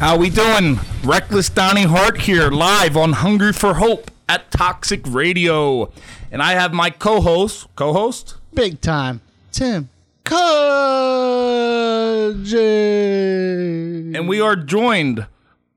How we doing? Reckless Donnie Hart here, live on Hungry for Hope at Toxic Radio, and I have my co-host, co-host, Big time. Tim. Kudgy. and we are joined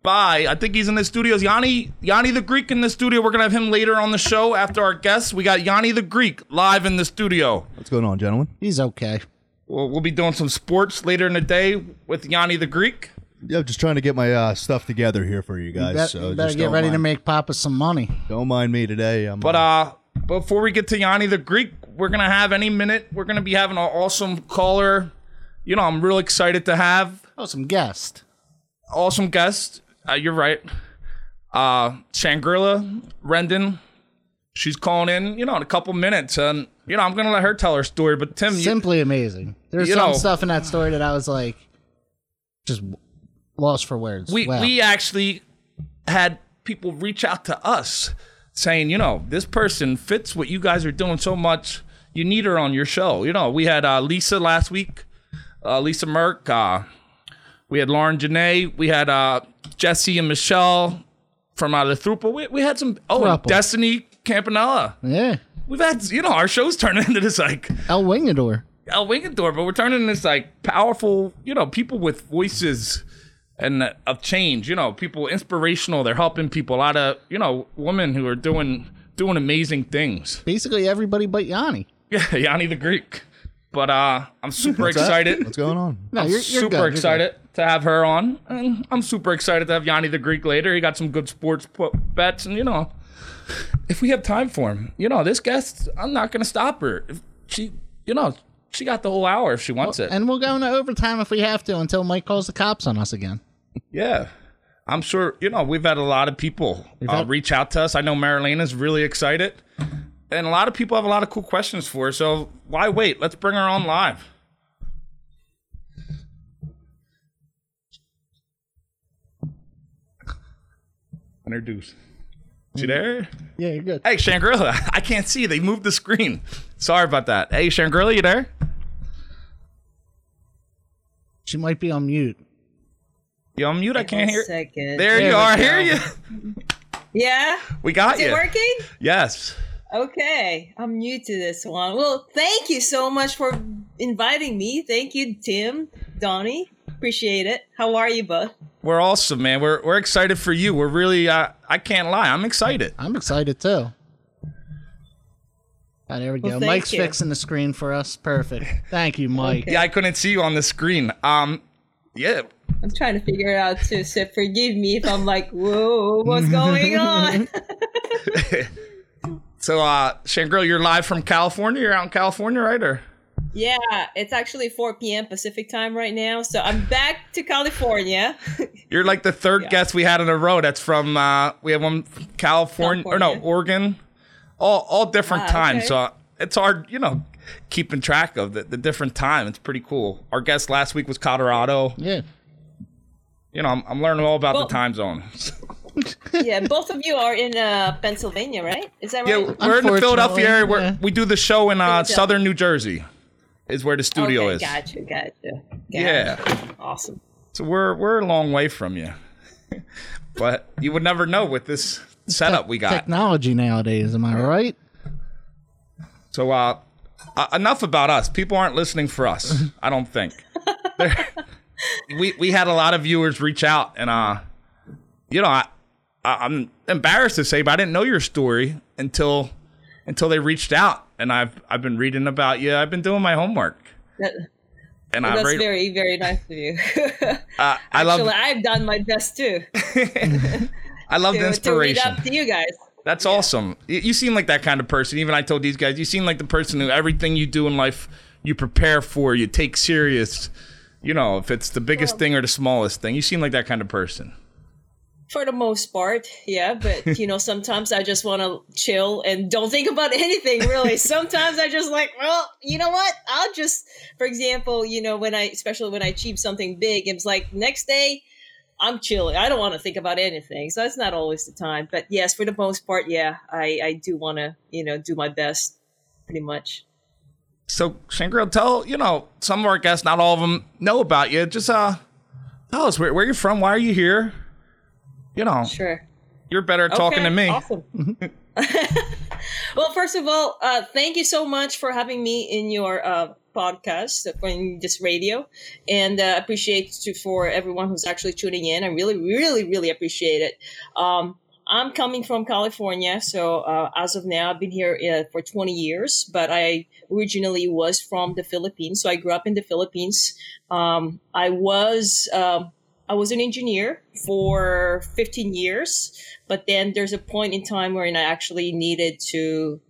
by I think he's in the studios. Yanni, Yanni the Greek in the studio. We're gonna have him later on the show after our guests. We got Yanni the Greek live in the studio. What's going on, gentlemen? He's okay. We'll, we'll be doing some sports later in the day with Yanni the Greek. Yeah, just trying to get my uh, stuff together here for you guys. Bet- so better just get don't ready to make Papa some money. Don't mind me today. I'm, But uh, before we get to Yanni the Greek, we're gonna have any minute. We're gonna be having an awesome caller. You know, I'm real excited to have awesome guest. awesome guest. Uh, you're right. Uh, Shangrila Rendon. She's calling in. You know, in a couple minutes, and you know, I'm gonna let her tell her story. But Tim, you, Simply amazing. There's some know- stuff in that story that I was like, just lost for words. we Wow. we actually had people reach out to us saying, you know, this person fits what you guys are doing so much. You need her on your show. You know, we had uh, Lisa last week, uh, Lisa Merck. Uh, we had Lauren Janae. We had uh, Jesse and Michelle from uh, the Thruple. We, we had some. Oh, Thruple. Destiny Campanella. yeah. We've had, you know, our show's turning into this like El Wingador. El Wingador, but we're turning into this like powerful, you know, people with voices and of change. You know, people inspirational. They're helping people. A lot of you know women who are doing doing amazing things. Basically everybody but Yanni. Yeah, Yanni the Greek. But uh, I'm super What's that? excited. What's going on? No, I'm you're, you're super good. Excited to have her on, and I'm super excited to have Yanni the Greek later. He got some good sports po- bets, and you know, if we have time for him, you know, this guest, I'm not gonna stop her. If she, you know, she got the whole hour if she wants good. it. And we'll go into overtime if we have to until Mike calls the cops on us again. Yeah. I'm sure, you know, we've had a lot of people uh, reach out to us. I know Marilena's really excited. And a lot of people have a lot of cool questions for her. So why wait? Let's bring her on live. Introduce. She there? Yeah, you're good. Hey, Shangrila. I can't see. They moved the screen. Sorry about that. Hey, Shangrila, you there? She might be on mute. You on mute? I can't One hear. second. There There you are. I go. hear you. Yeah? We got Is you. it working? Yes. Okay. I'm new to this one. Well, thank you so much for inviting me. Thank you, Tim, Donnie. Appreciate it. How are you both? We're awesome, man. We're we're excited for you. We're really uh, I can't lie. I'm excited. I'm excited too. Ah, there we go. Well, Mike's you. fixing the screen for us. Perfect. Thank you, Mike. Okay. Yeah, I couldn't see you on the screen. Um yeah. I'm trying to figure it out too, so forgive me if I'm like, whoa, what's going on? So uh Shangri, you're live from California. You're out in California, right? Or yeah, it's actually 4 p.m. Pacific time right now, so I'm back to California. you're like the third Yeah. guest we had in a row. That's from uh we have one from California, or no, Oregon. All all different Ah, times. okay. So uh, it's hard, you know, keeping track of the, the different time. It's pretty cool. Our guest last week was Colorado. Yeah. You know, I'm, I'm learning all about Well- the time zone. yeah, both of you are in uh, Pennsylvania, right? Is that right? Yeah, right? we're in the Philadelphia area. Where yeah. we do the show in uh, southern New Jersey, is where the studio okay, is. Gotcha, gotcha. gotcha. Yeah, Awesome. so we're we're a long way from you, but you would never know with this setup we got. Technology nowadays, am I right? So uh, uh, enough about us. People aren't listening for us. I don't think. We we had a lot of viewers reach out, and uh, you know, I, I I'm embarrassed to say, but I didn't know your story until until they reached out, and I've I've been reading about you. I've been doing my homework, That, and I that's read. very, very nice of you. Uh, I love Actually, I've done my best too I love the to, to read inspiration. up to you guys. That's awesome. You, seem like that kind of person. Even I told these guys, you seem like the person who everything you do in life, you prepare for, you take serious. You know, if it's the biggest thing or the smallest thing, you seem like that kind of person. For the most part, yeah. But you know, sometimes I just want to chill and don't think about anything really. sometimes I just like, well, you know what? I'll just, for example, you know, when I, especially when I achieve something big, it's like next day. I'm chilling. I don't want to think about anything, so it's not always the time. But yes, for the most part, yeah, I I do want to, you know, do my best, pretty much. So, Shangri, tell you know some of our guests, not all of them know about you. Just uh, Tell us where, where you're from. Why are you here? You know, Sure. you're better at talking Okay, than me. Awesome. well, first of all, uh, thank you so much for having me in your uh, podcast, uh, this radio, and uh, appreciate to, for everyone who's actually tuning in. I really, really, really appreciate it. Um, I'm coming from California, so uh, as of now, I've been here uh, for 20 years, but I originally was from the Philippines. So I grew up in the Philippines. Um, I was um, I was an engineer for 15 years, but then there's a point in time where I actually needed to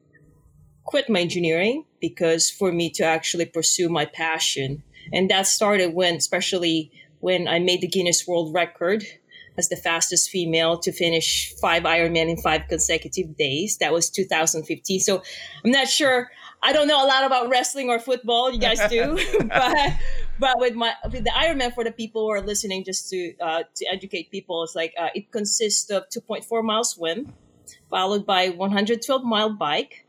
quit my engineering because for me to actually pursue my passion, and that started when, especially when I made the Guinness World Record as the fastest female to finish five Ironman in five consecutive days. That was 2015. So I'm not sure. I don't know a lot about wrestling or football. You guys do, but but with my with the Ironman for the people who are listening, just to uh, to educate people, it's like uh, it consists of 2.4 mile swim, followed by 112 mile bike.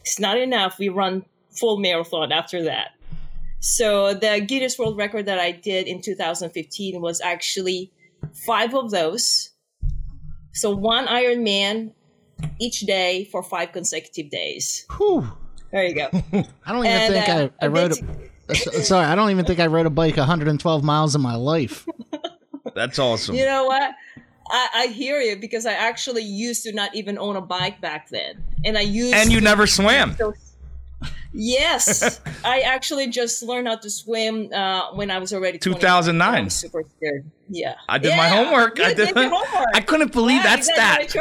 It's not enough. We run full marathon after that. So the Guinness World Record that I did in 2015 was actually five of those. So one Ironman each day for five consecutive days. Whew. There you go. I don't even And, think uh, I, I rode. basic- A, s- sorry, I don't even think I rode a bike 112 miles in my life. That's awesome. You know what? I, I hear you because I actually used to not even own a bike back then, and I used and you to- never swam. Yes, I actually just learned how to swim uh, when I was already 2009. Super scared. Yeah, I did my homework. I did, did. your homework. I couldn't believe Wow, that stat.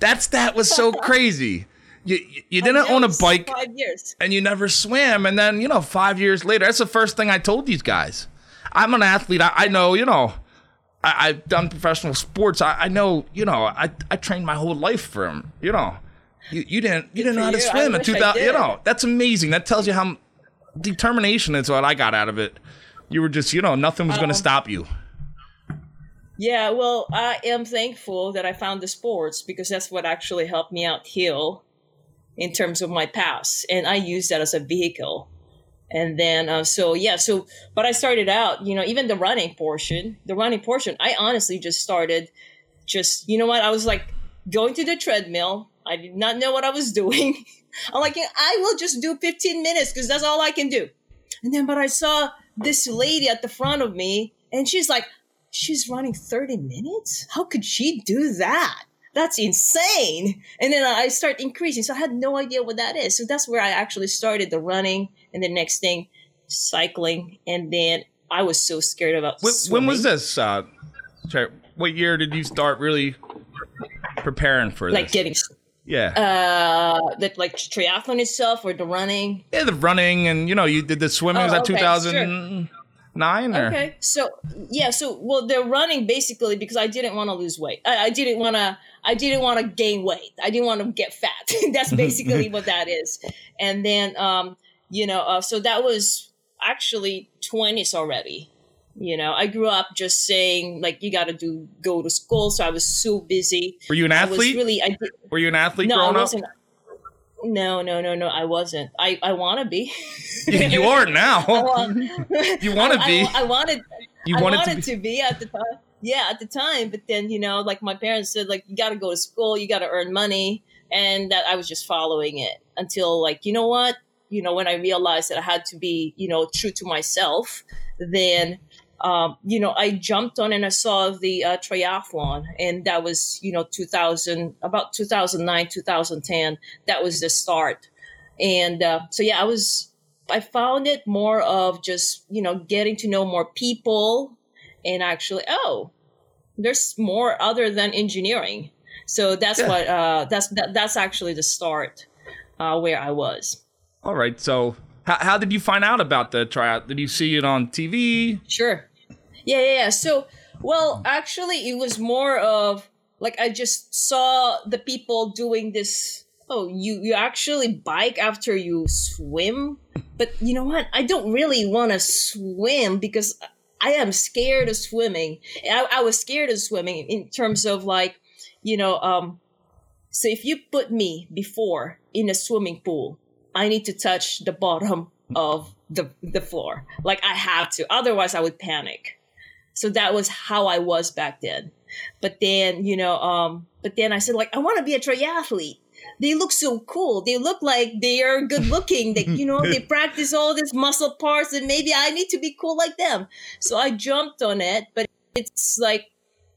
That stat was so crazy. You you- you didn't own a bike Five years. and you never swam, and then you know five years later, that's the first thing I told these guys. I'm an athlete. I, I know. You know. I, I've done professional sports. I, I know. You know. I I trained my whole life for them. You know. You, you didn't you didn't know how to for you. I swim in 2000. You know that's amazing. That tells you how determination is what I got out of it. You were just you know nothing was going to Um, stop you. Yeah, well, I am thankful that I found the sports because that's what actually helped me out heal in terms of my past, and I use that as a vehicle. And then, uh, so yeah, so but I started out, you know, even the running portion, the running portion, I honestly just started, just you know what, I was like going to the treadmill. I did not know what I was doing. I'm like, I will just do 15 minutes because that's all I can do. And then, but I saw this lady at the front of me, and she's like, she's running 30 minutes? How could she do that? That's insane. And then I start increasing. So I had no idea what that is. So that's where I actually started the running and the next thing, cycling. And then I was so scared about When, when was this? Uh, sorry, what year did you start really preparing for Like this? getting, yeah, uh, that like triathlon itself or the running. yeah, the running and you know you did the swimming. was Oh, that okay, two thousand nine or Okay. So yeah, so well they're running basically because I didn't want to lose weight. I, I didn't want to I didn't want to gain weight. I didn't want to get fat. That's basically what that is. And then um you know, uh, so that was actually 20s already. You know, I grew up just saying like you got to do go to school, so I was so busy. Were you an I was athlete? really I did, Were you an athlete no, I growing up? wasn't. No, no, no, no. I wasn't. I I want to be. you are now. Want- You wanna I- I- be. I wanted. You I wanted to be- to be at the time. Yeah, at the time. But then, you know, like my parents said, like, you got to go to school, you got to earn money. And that I was just following it until, like, you know what? You know, when I realized that I had to be, you know, true to myself, then, um, you know, I jumped on and I saw the uh, triathlon. And that was, you know, 2000, about 2009, 2010. That was the start. And uh, so, yeah, I was I found it more of just, you know, getting to know more people and actually, oh, there's more other than engineering. So that's Yeah. what uh that's that, that's actually the start uh where I was. All right. So, how, how did you find out about the tryout? Did you see it on TV? Sure. Yeah, yeah, yeah. So, well, actually, it was more of like I just saw the people doing this. Oh, you you actually bike after you swim, but you know what? I don't really want to swim because I am scared of swimming. I, I was scared of swimming in terms of like, you know, um. So if you put me before in a swimming pool, I need to touch the bottom of the the floor. Like I have to, otherwise I would panic. So that was how I was back then. But then, you know, um, but then I said like, I want to be a triathlete. They look so cool. They look like they are good looking. They, you know, they practice all these muscle parts and maybe I need to be cool like them. So I jumped on it, but it's like,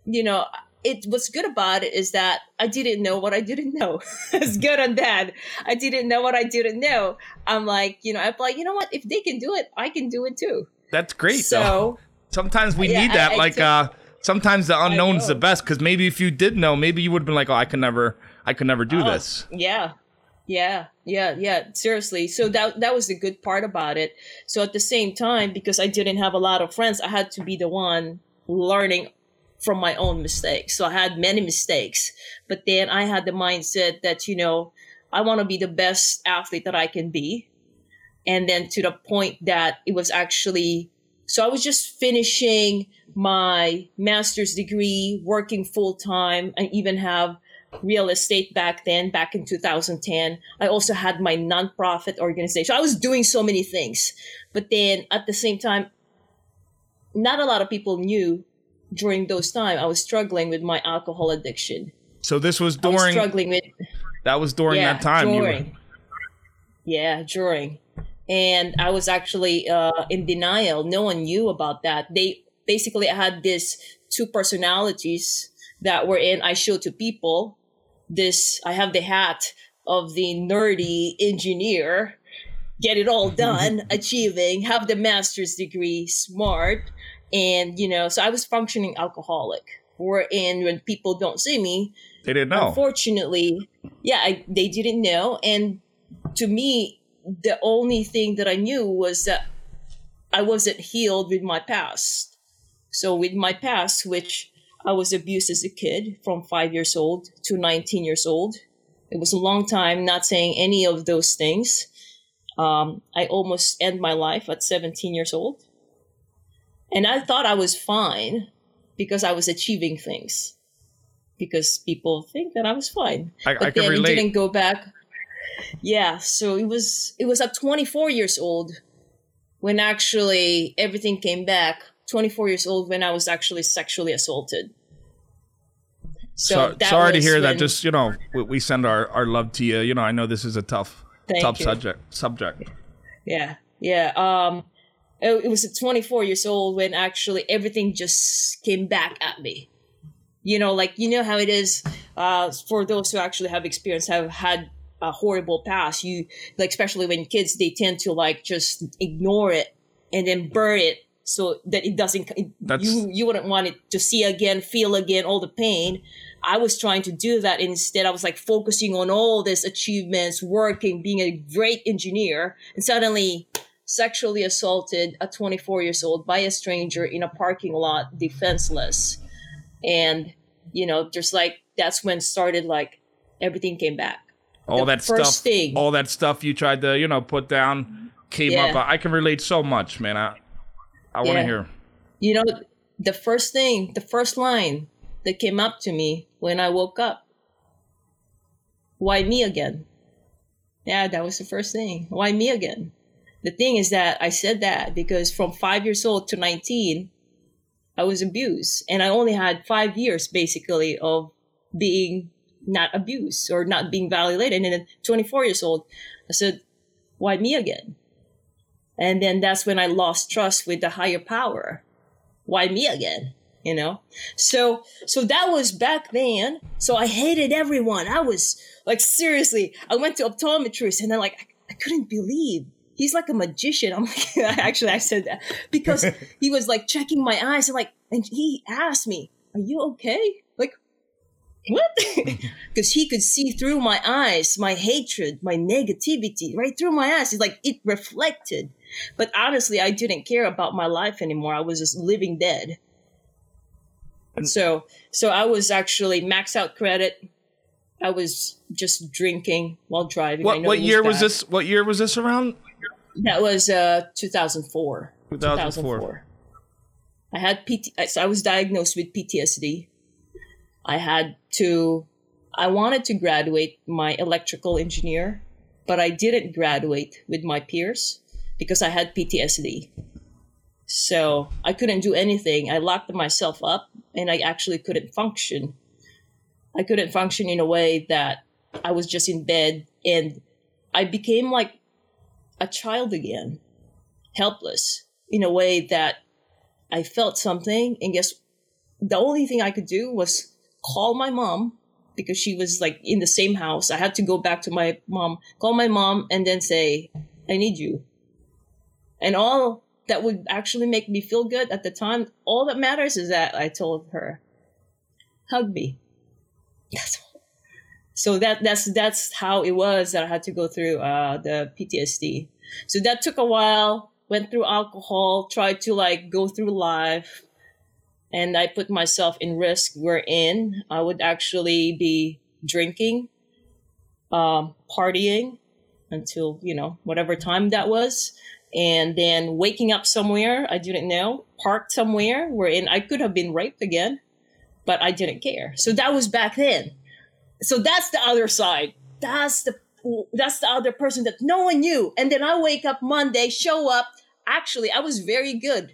you know, it what's good about it is that I didn't know what I didn't know. it's good and bad. I didn't know what I didn't know. I'm like, you know, I'm like, you know what? If they can do it, I can do it too. That's great. So though. sometimes we Yeah, need that. I- I like, took- uh, sometimes the unknown's the best because maybe if you did know, maybe you would have been like, oh, I could never, I could never do Oh, this. Yeah. Yeah, yeah, yeah. Seriously. So that that was the good part about it. So at the same time, because I didn't have a lot of friends, I had to be the one learning from my own mistakes. So I had many mistakes. But then I had the mindset that, you know, I want to be the best athlete that I can be. And then to the point that it was actually so I was just finishing my master's degree, working full time, and even have real estate back then, back in 2010. I also had my nonprofit organization. I was doing so many things. But then at the same time, not a lot of people knew during those time I was struggling with my alcohol addiction. So this was I was during struggling with that was during yeah, that time. You were, During. Yeah, during. And I was actually uh, in denial. No one knew about that. They basically I had this two personalities that were in I show to people. This I have the hat of the nerdy engineer, get it all mm-hmm. done, achieving, have the master's degree, smart, and you know, so I was functioning alcoholic. Wherein when people don't see me, they didn't know. unfortunately yeah I, they didn't know and to me the only thing that i knew was that i wasn't healed with my past so with my past which i was abused as a kid from five years old to 19 years old it was a long time not saying any of those things um, i almost end my life at 17 years old and i thought i was fine because i was achieving things because people think that I was fine. I, But I then relate. it didn't go back. Yeah, so it was it was at 24 years old when actually everything came back. 24 years old when I was actually sexually assaulted. So So, sorry to hear that. Just you know, we, we send our, our love to you. You know, I know this is a tough tough you. subject subject. Yeah, yeah. Um, it, it was at 24 years old when actually everything just came back at me. You know, like you know how it is. Uh, for those who actually have experience, have had a horrible past. You like, especially when kids, they tend to like just ignore it and then burn it so that it doesn't. It, you you wouldn't want it to see again, feel again all the pain. I was trying to do that instead. I was like focusing on all these achievements, working, being a great engineer, and suddenly sexually assaulted at 24 years old by a stranger in a parking lot, defenseless. And, you know, just like that's when started like everything came back. All The that first stuff. thing. All that stuff you tried to you know put down came Yeah. up. I, I can relate so much, man. I I want to hear. You know, the first thing, the first line that came up to me when I woke up. Why me again? Yeah, that was the first thing. Why me again? The thing is that I said that because from five years old to 19, I was abused. And I only had five years basically of being not abused or not being violated. And then at 24 years old, I said, why me again? And then that's when I lost trust with the higher power. Why me again? You know? So, so that was back then. So I hated everyone. I was like, seriously, I went to optometrist and then like, I, I couldn't believe he's like a magician. I'm like, actually, I said that because he was like checking my eyes and like, and he asked me, are you okay? Like, what? Because he could see through my eyes, my hatred, my negativity, right through my eyes. It's like it reflected. But honestly, I didn't care about my life anymore. I was just living dead. And So, so I was actually max out credit. I was just drinking while driving. I What know what year was this? What year was this around? That was uh 2004. 2004. I had PT. So I was diagnosed with PTSD. I had to. I wanted to graduate my electrical engineer, but I didn't graduate with my peers because I had PTSD. So I couldn't do anything. I locked myself up and I actually couldn't function. I couldn't function in a way that I was just in bed and I became like a child again, helpless in a way that I felt something. And guess the only thing I could do was call my mom because she was like in the same house. I had to go back to my mom, call my mom, and then say, I need you. And all that would actually make me feel good at the time, all that matters is that I told her, hug me. That's all. So that that's that's how it was that I had to go through uh, the PTSD. So that took a while. Went through alcohol, tried to like go through life, and I put myself in risk. Wherein I would actually be drinking, um, partying until you know whatever time that was, and then waking up somewhere I didn't know, parked somewhere wherein I could have been raped again, but I didn't care. So that was back then. So that's the other side. That's the that's the other person that no one knew. And then I wake up Monday, show up. Actually, I was very good.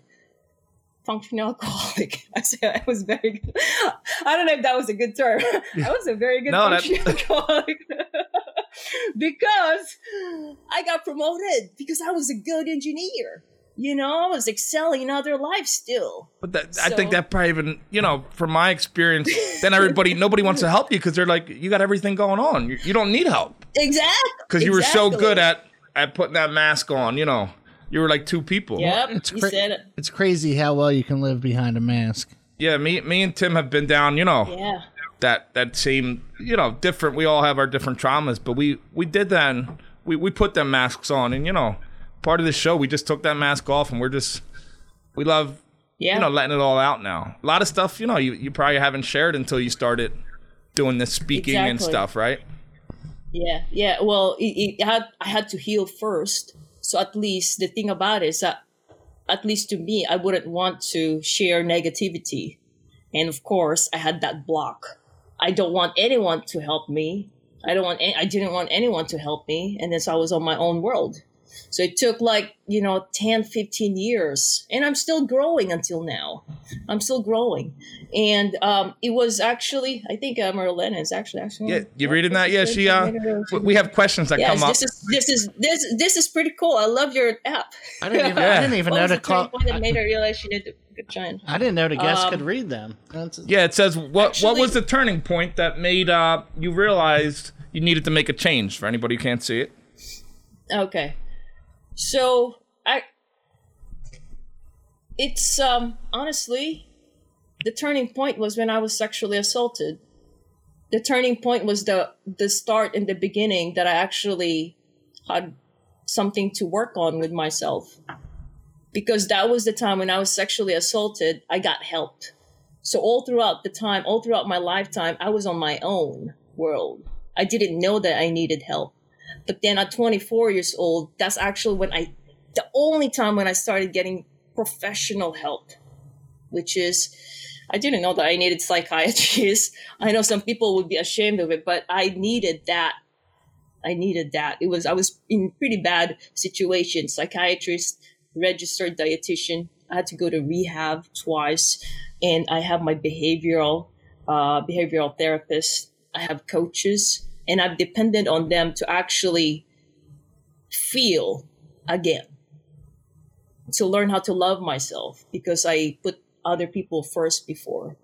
Functional alcoholic. I said I was very good. I don't know if that was a good term. I was a very good No, that- alcoholic. because I got promoted because I was a good engineer. You know, I was excelling in other lives still. But that, I think that probably even, you know, from my experience, then everybody, nobody wants to help you because they're like, you got everything going on. You, you don't need help Exactly. because you were so good at at putting that mask on. You know, you were like two people. Yep. It's you cra- said it. It's crazy how well you can live behind a mask. Yeah, me, me and Tim have been down. You know, Yeah. That that same, you know, different. We all have our different traumas, but we we did that. And we we put them masks on, and you know, part of the show, we just took that mask off, and we're just we love Yeah. you know, letting it all out now. A lot of stuff, you know, you, you probably haven't shared until you started doing this speaking and stuff, right? Yeah, yeah. Well, it, it had I had to heal first. So at least the thing about it is that, at least to me, I wouldn't want to share negativity, and of course, I had that block. I don't want anyone to help me. I don't want. Any, I didn't want anyone to help me, and then so I was on my own world. So it took like, you know, 10, 15 years. And I'm still growing until now. I'm still growing. And um, it was actually, I think uh, Marlena is actually, actually. Yeah, you reading that? Yeah, she. Uh, we have questions that Yes, come up. this is this is this this is pretty cool. I love your app. I didn't even, Yeah. I didn't even know to the turning call. point that made her realize she needed to join? I didn't know the guests Um, could read them. That's, yeah, it says what what was the turning point that made uh you realized you needed to make a change? For anybody who can't see it, Okay, so I, it's um honestly, the turning point was when I was sexually assaulted. The turning point was the the start in the beginning that I actually had something to work on with myself. Because that was the time when I was sexually assaulted, I got helped. So all throughout the time, all throughout my lifetime, I was on my own world. I didn't know that I needed help. But then at 24 years old, that's actually when I, the only time when I started getting professional help, which is, I didn't know that I needed psychiatrists. I know some people would be ashamed of it, but I needed that. I needed that. It was, I was in pretty bad situation. Psychiatrist, registered dietitian. I had to go to rehab twice and I have my behavioral, uh, behavioral therapist. I have coaches and I've depended on them to actually feel again, to learn how to love myself because I put other people first before.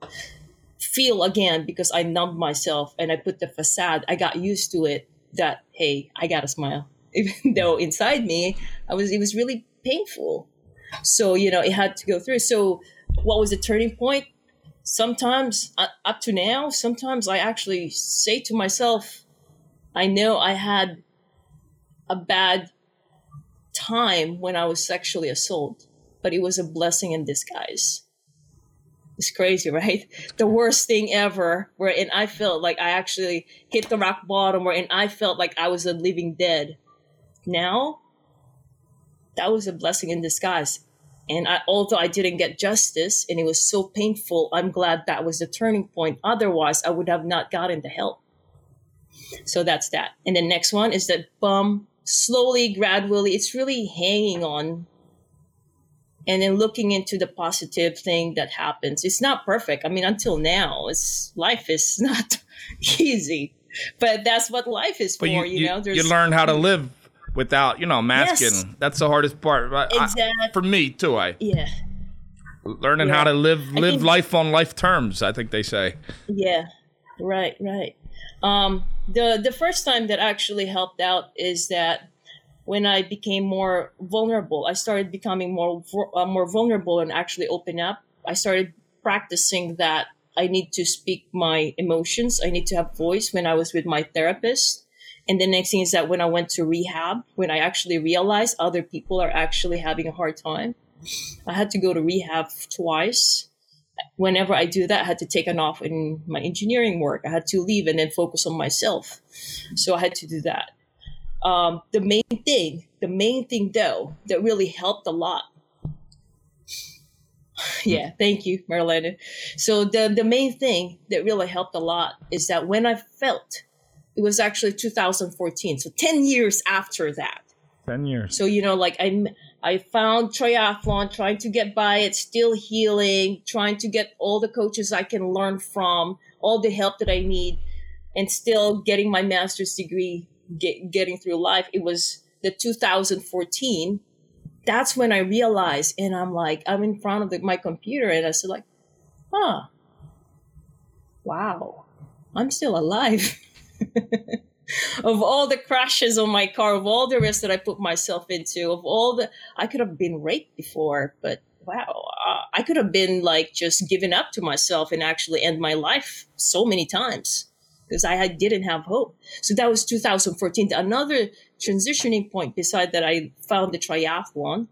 Feel again because I numbed myself and I put the facade. I got used to it that, hey, I got to smile. Even though inside me, I was, it was really painful. So, you know, it had to go through. So, what was the turning point? Sometimes, uh, up to now, sometimes I actually say to myself, I know I had a bad time when I was sexually assaulted, but it was a blessing in disguise. It's crazy, right? The worst thing ever, Where and I felt like I actually hit the rock bottom, Where and I felt like I was a living dead. Now, that was a blessing in disguise. And I, although I didn't get justice and it was so painful, I'm glad that was the turning point. Otherwise, I would have not gotten the help. So that's that. And the next one is that bum slowly, gradually, it's really hanging on and then looking into the positive thing that happens. It's not perfect. I mean, until now, it's life is not easy, but that's what life is for. But you, you, you, know, you learn how to live without, you know, masking. Yes. That's the hardest part. I- I- for me too. I yeah, learning Yeah. how to live live think- life on life terms. I think they say. yeah, right, right. Um, the the first time that actually helped out is that when I became more vulnerable, I started becoming more uh, more vulnerable and actually open up. I started practicing that I need to speak my emotions. I need to have voice when I was with my therapist. And the next thing is that when I went to rehab, when I actually realized other people are actually having a hard time, I had to go to rehab twice. Whenever I do that, I had to take an off in my engineering work. I had to leave and then focus on myself. So I had to do that. Um, the main thing, the main thing though, that really helped a lot. Yeah, thank you, Marilena. So the the main thing that really helped a lot is that when I felt it was actually 2014, so 10 years after that. Ten years. So you know, like I I found triathlon, trying to get by it, still healing, trying to get all the coaches I can learn from, all the help that I need, and still getting my master's degree, get, getting through life. It was the 2014. That's when I realized, and I'm like, I'm in front of the, my computer, and I said, like, huh, wow, I'm still alive. of all the crashes on my car, of all the risks that I put myself into, of all the, I could have been raped before, but wow, uh, I could have been like just giving up to myself and actually end my life so many times because I didn't have hope. So that was 2014. Another transitioning point beside that I found the triathlon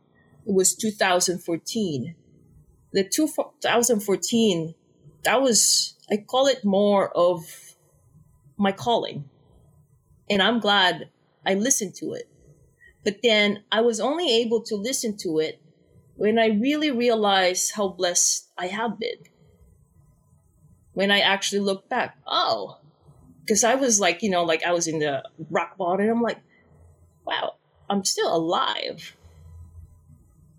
it was 2014. The 2014, that was, I call it more of my calling. And I'm glad I listened to it. But then I was only able to listen to it when I really realized how blessed I have been. When I actually look back, oh, because I was like, you know, like I was in the rock bottom, and I'm like, wow, I'm still alive.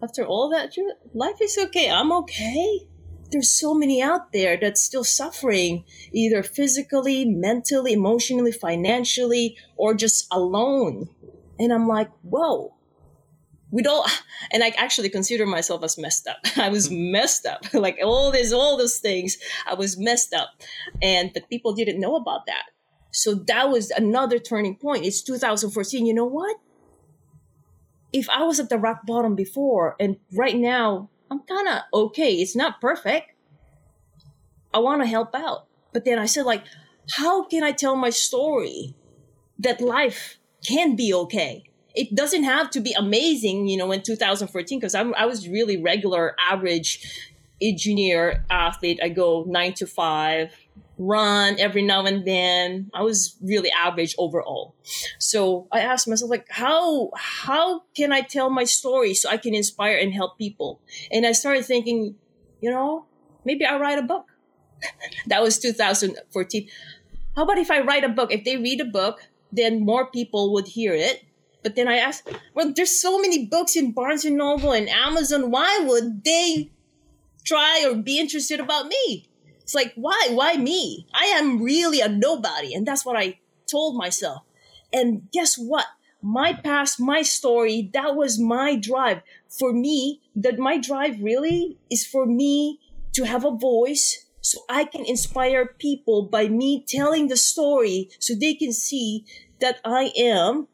After all that, life is okay. I'm okay. There's so many out there that's still suffering, either physically, mentally, emotionally, financially, or just alone. And I'm like, whoa, we don't and i actually consider myself as messed up. I was hmm. messed up. Like all this all those things i was messed up. And but people didn't know about that. So that was another turning point. It's 2014 you know what? If i was at the rock bottom before and right now i'm kind of okay. It's not perfect. I want to help out. But then i said like how can i tell my story that life can be okay? It doesn't have to be amazing, you know, in 2014, because I was really regular, average engineer athlete. I go nine to five, run every now and then. I was really average overall. So I asked myself, like, how how can I tell my story so I can inspire and help people? And I started thinking, you know, maybe I'll write a book. that was 2014. How about if I write a book? If they read a book, then more people would hear it but then I asked, well, there's so many books in Barnes and Noble and Amazon. Why would they try or be interested about me? It's like, why? Why me? I am really a nobody. And that's what I told myself. And guess what? My past, my story, that was my drive. For me, that my drive really is for me to have a voice so I can inspire people by me telling the story so they can see that I am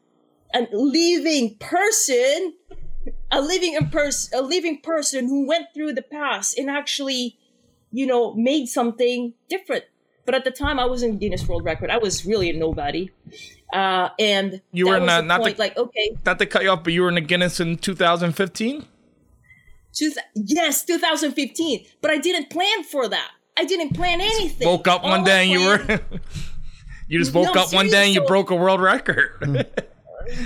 a living person, a living person, a living person who went through the past and actually, you know, made something different. But at the time, I was in Guinness World Record. I was really a nobody, uh, and You that were was not- the not the- point, like okay, Not to cut you off, but you were in the Guinness in 2015. two, yes, 2015. But I didn't plan for that. I didn't plan anything. Woke up one All day and you were. you just woke No, up one day and you seriously. broke a world record.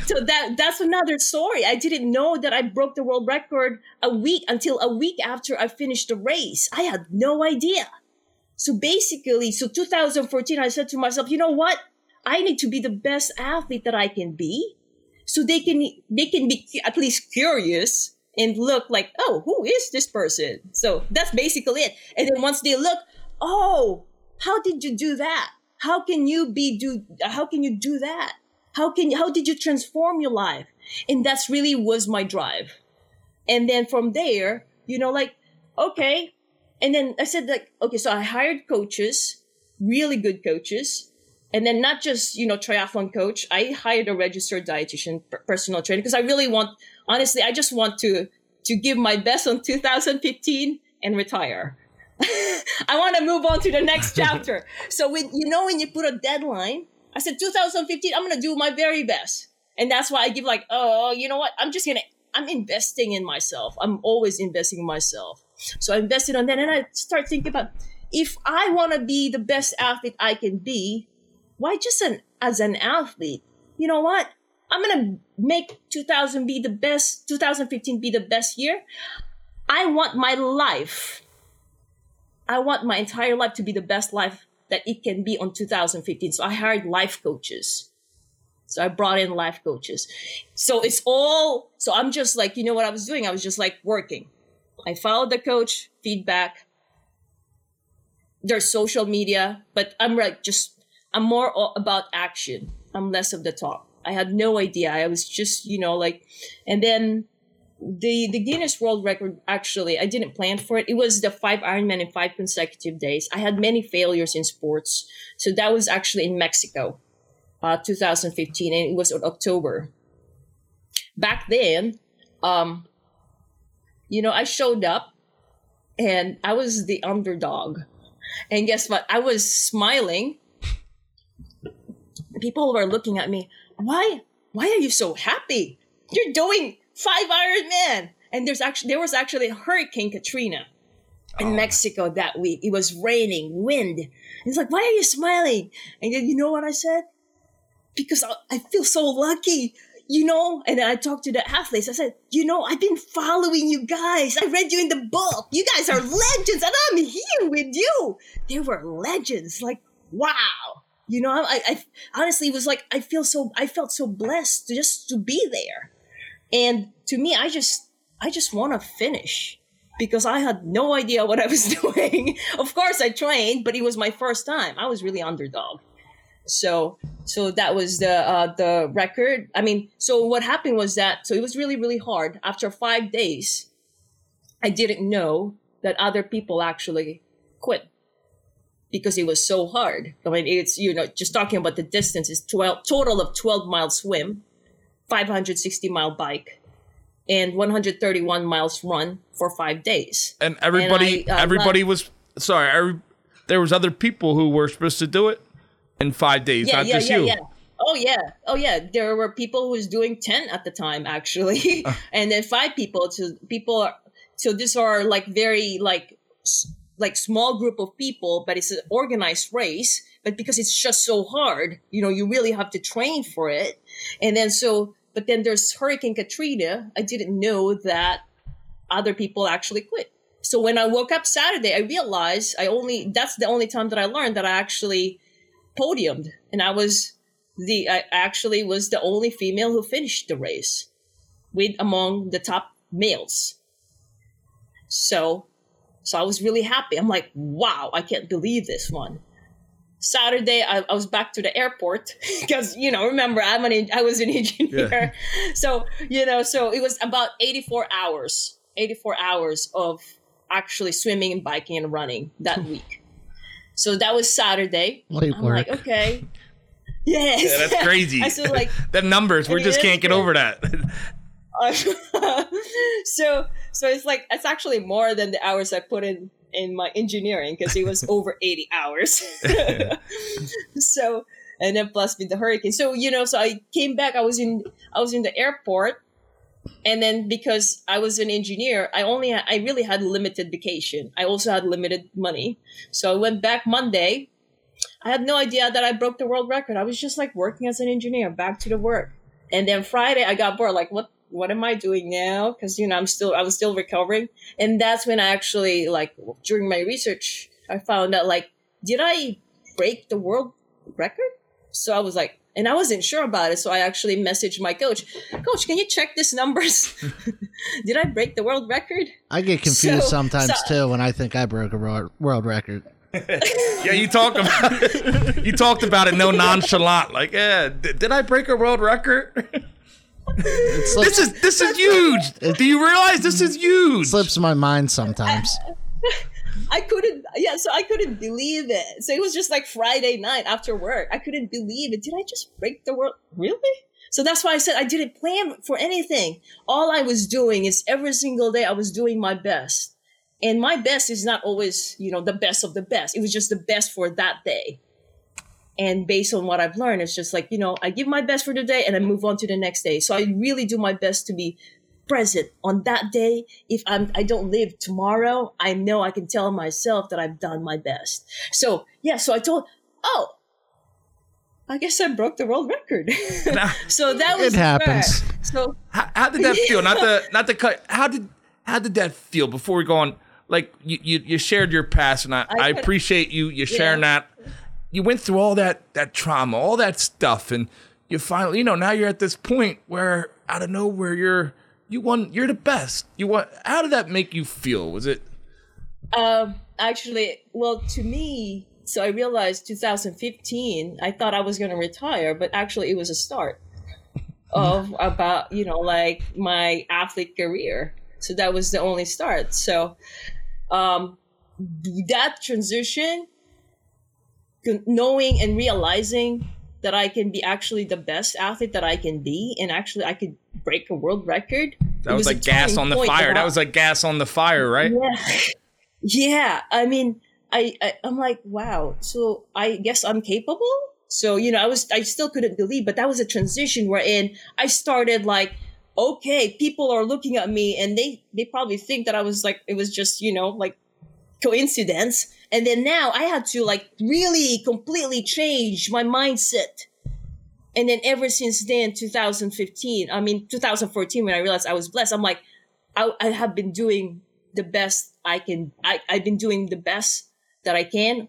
so that that's another story. I didn't know that I broke the world record a week until a week after I finished the race. I had no idea. So basically, so 2014, I said to myself, you know what? I need to be the best athlete that I can be, so they can they can be at least curious and look like, oh, who is this person? So that's basically it. And then once they look, oh, how did you do that? How can you be do? How can you do that? How can how did you transform your life? And that's really was my drive. And then from there, you know, like okay. And then I said like, okay, so I hired coaches, really good coaches. And then not just, you know, triathlon coach, I hired a registered dietitian, personal trainer, because I really want, honestly, I just want to, to give my best on 2015 and retire. I want to move on to the next chapter. so when, you know, when you put a deadline, I said 2015, I'm to do my very best. And that's why I give like, oh, you know what? I'm just to, I'm investing in myself. I'm always investing in myself. So I invested on that. And I start thinking about if I want to be the best athlete I can be, why just an, as an athlete? You know what? I'm to make 2000 be the best, 2015 be the best year. I want my life. I want my entire life to be the best life that it can be on 2015. So I hired life coaches. So I brought in life coaches. So it's all, so I'm just like, you know what I was doing? I was just like working. I followed the coach feedback. There's social media, but I'm like just, I'm more about action. I'm less of the talk. I had no idea. I was just, you know, like, and then the the Guinness World Record actually I didn't plan for it. It was the five Ironman in five consecutive days. I had many failures in sports, so that was actually in Mexico, uh, 2015, and it was in October. Back then, um, you know, I showed up, and I was the underdog, and guess what? I was smiling. People were looking at me. Why? Why are you so happy? You're doing five Iron Man. And there's actually there was actually Hurricane Katrina in oh. Mexico that week. It was raining, wind. And it's like, why are you smiling? And then you know what I said? Because I, I feel so lucky, you know. And then I talked to the athletes. I said, you know, I've been following you guys. I read you in the book. You guys are legends, and I'm here with you. They were legends. Like, wow. You know, I, I honestly was like, I feel so, I felt so blessed to just to be there. And to me, I just I just want to finish because I had no idea what I was doing. of course, I trained, but it was my first time. I was really underdog. So so that was the uh, the record. I mean, so what happened was that so it was really really hard. After five days, I didn't know that other people actually quit because it was so hard. I mean, it's you know just talking about the distance is twelve total of twelve mile swim 560 mile bike and 131 miles run for five days. And everybody, And I, uh, everybody was sorry. Every, there was other people who were supposed to do it in five days, Yeah, not yeah, just yeah, you. yeah. Oh yeah, oh yeah. There were people who was doing ten at the time actually, and then five people. So people are so these are like very like like small group of people, but it's an organized race. But because it's just so hard, you know, you really have to train for it. And then so, but then there's Hurricane Katrina. I didn't know that other people actually quit. So when I woke up Saturday, I realized I only that's the only time that I learned that I actually podiumed, and I was the I actually was the only female who finished the race with among the top males. So so I was really happy. I'm like, wow, I can't believe this one. Saturday, I, I was back to the airport because you know, remember, I'm an I was an engineer, so you know, so it was about 84 hours, 84 hours of actually swimming and biking and running that week. So that was Saturday. Late I'm work. like, okay, yes, Yeah, that's crazy. I said like, the numbers, we just can't get good. over that. so so it's like it's actually more than the hours I put in in my engineering because it was over 80 hours. so and then plus with the hurricane. So you know, so I came back. I was in I was in the airport, and then because I was an engineer, I only had, I really had limited vacation. I also had limited money, so I went back Monday. I had no idea that I broke the world record. I was just like working as an engineer, back to the work. And then Friday, I got bored. Like, what? What am I doing now? Because you know, I'm still, I was still recovering. And that's when I actually, like, during my research, I found out, like, did I break the world record? So I was like, and I wasn't sure about it. So I actually messaged my coach, Coach, can you check these numbers? Did I break the world record? I get confused So- sometimes so- too when I think I broke a world record. Yeah, you talk about it. You talked about it no nonchalant. Like, yeah, did, did I break a world record? It slips, this is this is huge. Do you realize this is huge? slips my mind sometimes. I couldn't, yeah, so I couldn't believe it. So it was just like Friday night after work. I couldn't believe it. Did I just break the world? Really? So that's why I said I didn't plan for anything. All I was doing is every single day I was doing my best. And my best is not always, you know, the best of the best. It was just the best for that day. And based on what I've learned, it's just like, you know, I give my best for the day and I move on to the next day. So I really do my best to be present on that day. If I'm, I don't live tomorrow, I know I can tell myself that I've done my best. So yeah, so I told, oh, I guess I broke the world record. So that was It happens. fair. So how, how did that feel? Not the not the cut. How did how did that feel before we go on? Like you you, you shared your past, and I, I, I appreciate you you sharing that. You went through all that that trauma, all that stuff, and you finally, you know, now you're at this point where out of nowhere you're you won. You're the best. You won. How did that make you feel? Was it? Um, actually, well, to me, so I realized 2015, I thought I was going to retire, but actually, it was a start of about, you know, like my athlete career. So that was the only start. So, um, that transition, knowing and realizing that I can be actually the best athlete that I can be, and actually I could break a world record. That it was, like gas on the fire. That was like gas on the fire, right? yeah. Yeah. I mean, I, I I'm like, wow. So I guess I'm capable. So, you know, I was I still couldn't believe, but that was a transition wherein I started like, okay, people are looking at me and they they probably think that I was like it was just, you know, like coincidence. And then now I had to like really completely change my mindset. And then ever since then, 2015, I mean 2014, when I realized I was blessed, I'm like, I, I have been doing the best I can. I, I've been doing the best that I can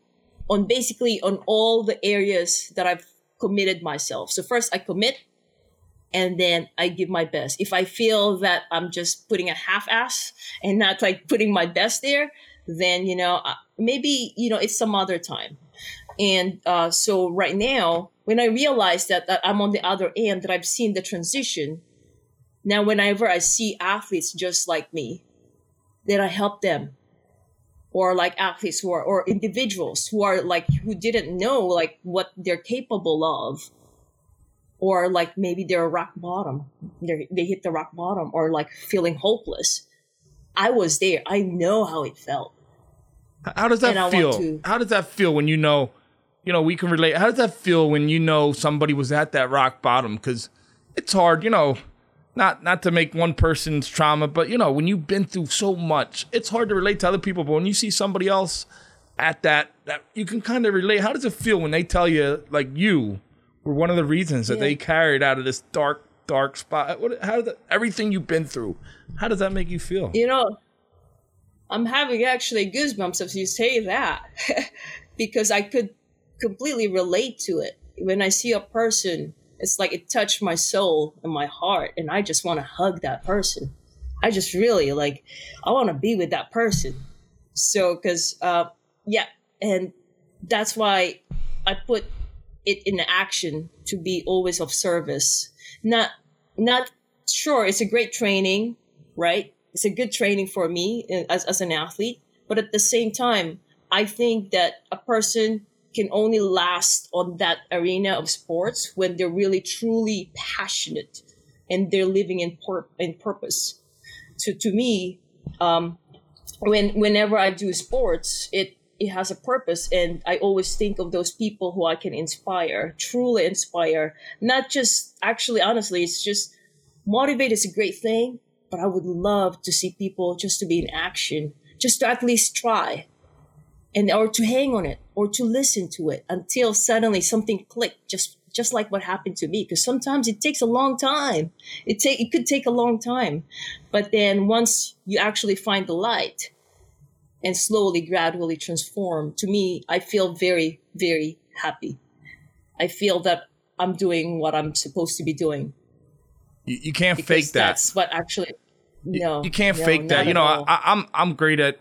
on basically on all the areas that I've committed myself. So first I commit and then I give my best. If I feel that I'm just putting a half ass and not like putting my best there, then, you know, uh, maybe, you know, it's some other time. And uh, so right now, when I realize that, that I'm on the other end, that I've seen the transition, now whenever I see athletes just like me, that I help them. Or like athletes who are, or individuals who are like, who didn't know like what they're capable of. Or like maybe they're a rock bottom. They they hit the rock bottom or like feeling hopeless. I was there. I know how it felt. How does that feel? How does that feel when you know, you know, we can relate. How does that feel when you know somebody was at that rock bottom? Because it's hard, you know, not not to make one person's trauma, but you know, when you've been through so much, it's hard to relate to other people. But when you see somebody else at that, that you can kind of relate. How does it feel when they tell you, like you were one of the reasons that Yeah. they carried out of this dark, dark spot? What, how does that, everything you've been through? How does that make you feel? You know, I'm having actually goosebumps if you say that because I could completely relate to it. When I see a person, it's like it touched my soul and my heart, and I just want to hug that person. I just really like, I want to be with that person. So, because, uh, yeah, and that's why I put it in action to be always of service. Not, not sure. It's a great training, right? It's a good training for me uh, as, as an athlete. But at the same time, I think that a person can only last on that arena of sports when they're really truly passionate and they're living in pur- in purpose. So to me, um, when whenever I do sports, it it has a purpose, and I always think of those people who I can inspire, truly inspire. Not just actually, honestly, it's just motivate is a great thing, but I would love to see people just to be in action, just to at least try, and or to hang on it, or to listen to it until suddenly something clicked, just just like what happened to me. Because sometimes it takes a long time. It take it could take a long time, but then once you actually find the light and slowly, gradually transform, to me, I feel very, very happy. I feel that I'm doing what I'm supposed to be doing. You, you can't fake that. That's what actually. No, you can't no, fake that. You know. I, I'm I'm great at.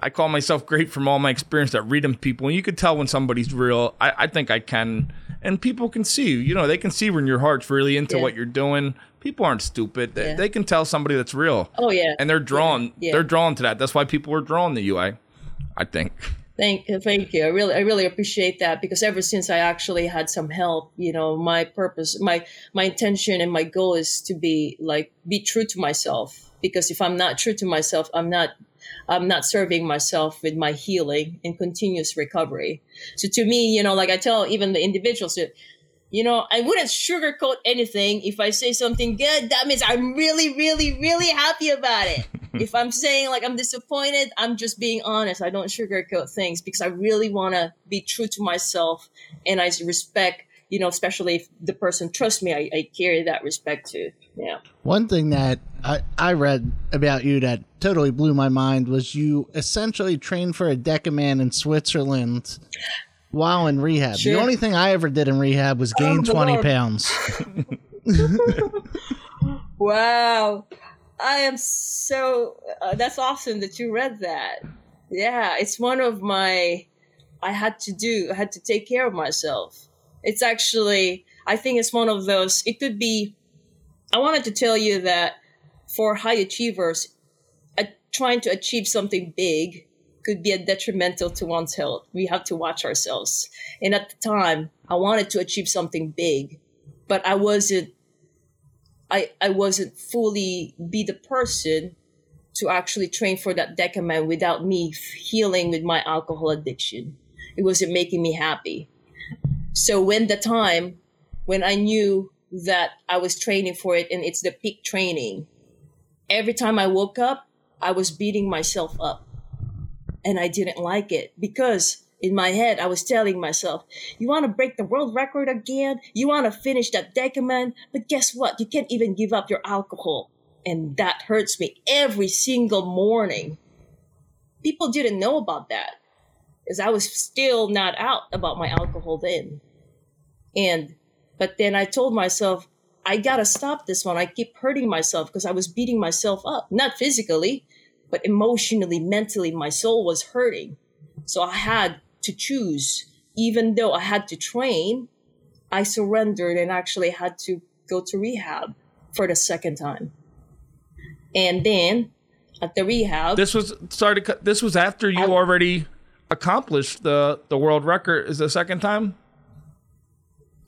I call myself great from all my experience at reading people, and you could tell when somebody's real. I, I think I can, and people can see. You know, they can see when your heart's really into Yeah. what you're doing. People aren't stupid. They, Yeah. they can tell somebody that's real, oh yeah. and they're drawn. Yeah. They're drawn to that. That's why people are drawn to you. I, I think. Thank you, thank you. I really, I really appreciate that because ever since I actually had some help, you know, my purpose, my my intention, and my goal is to be like be true to myself. Because if I'm not true to myself, I'm not, I'm not serving myself with my healing and continuous recovery. So to me, you know, like I tell even the individuals that, you know, I wouldn't sugarcoat anything. If I say something good, that means I'm really, really, really happy about it. if I'm saying like I'm disappointed, I'm just being honest. I don't sugarcoat things because I really want to be true to myself and I respect, you know, especially if the person trusts me, I, I carry that respect too. Yeah. One thing that I, I read about you that totally blew my mind was you essentially trained for a Decaman in Switzerland while in rehab. Sure. The only thing I ever did in rehab was gain Oh, 20 Lord. pounds. Wow. I am so, uh, that's awesome that you read that. Yeah. It's one of my, I had to do, I had to take care of myself. It's actually, I think it's one of those, it could be, I wanted to tell you that for high achievers, uh, trying to achieve something big could be a detrimental to one's health. We have to watch ourselves. And at the time, I wanted to achieve something big, but I wasn't I, I wasn't fully be the person to actually train for that decaman without me healing with my alcohol addiction. It wasn't making me happy. So when the time when I knew that I was training for it and it's the peak training, every time I woke up, I was beating myself up. And I didn't like it because in my head, I was telling myself, you want to break the world record again? You want to finish that decaman? But guess what? You can't even give up your alcohol. And that hurts me every single morning. People didn't know about that because I was still not out about my alcohol then. And, but then I told myself, I gotta stop this one. I keep hurting myself because I was beating myself up, not physically, but emotionally, mentally, my soul was hurting. So I had to choose. Even though I had to train, I surrendered and actually had to go to rehab for the second time. And then at the rehab, This was sorry to cut. This was after you I- already accomplished the the world record. Is the second time.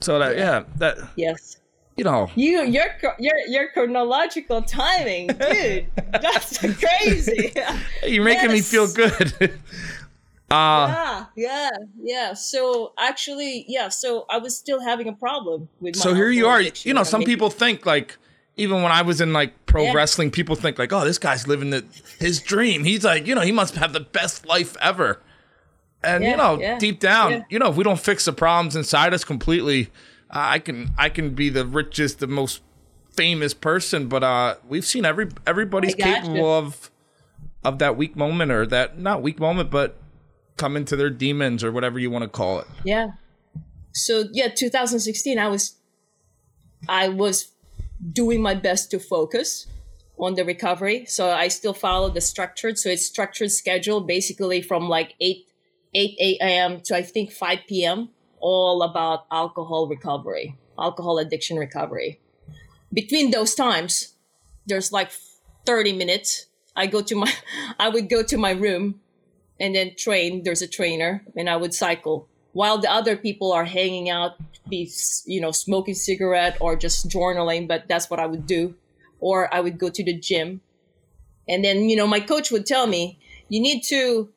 So that yeah that yes, you know you your your your chronological timing, dude, that's crazy. you're making me feel good. uh yeah, yeah, yeah. So actually, yeah. So I was still having a problem with. My so here you are. You know, some making- people think like even when I was in like pro Yeah. wrestling, people think like, oh, this guy's living the, his dream. He's like, you know, he must have the best life ever. And you know, yeah, deep down, yeah. you know, if we don't fix the problems inside us completely, uh, I can I can be the richest, the most famous person, but uh, we've seen every everybody's capable of of that weak moment or that not weak moment, but come into their demons or whatever you want to call it. Yeah. So yeah, 2016, I was, I was doing my best to focus on the recovery. So I still follow the structured. So it's structured schedule, basically from like eight, eight a.m. to I think five p.m. All about alcohol recovery, alcohol addiction recovery. Between those times, there's like 30 minutes. I go to my, I would go to my room and then train. There's a trainer, and I would cycle while the other people are hanging out, be you know smoking cigarette or just journaling. But that's what I would do, or I would go to the gym, and then you know my coach would tell me you need to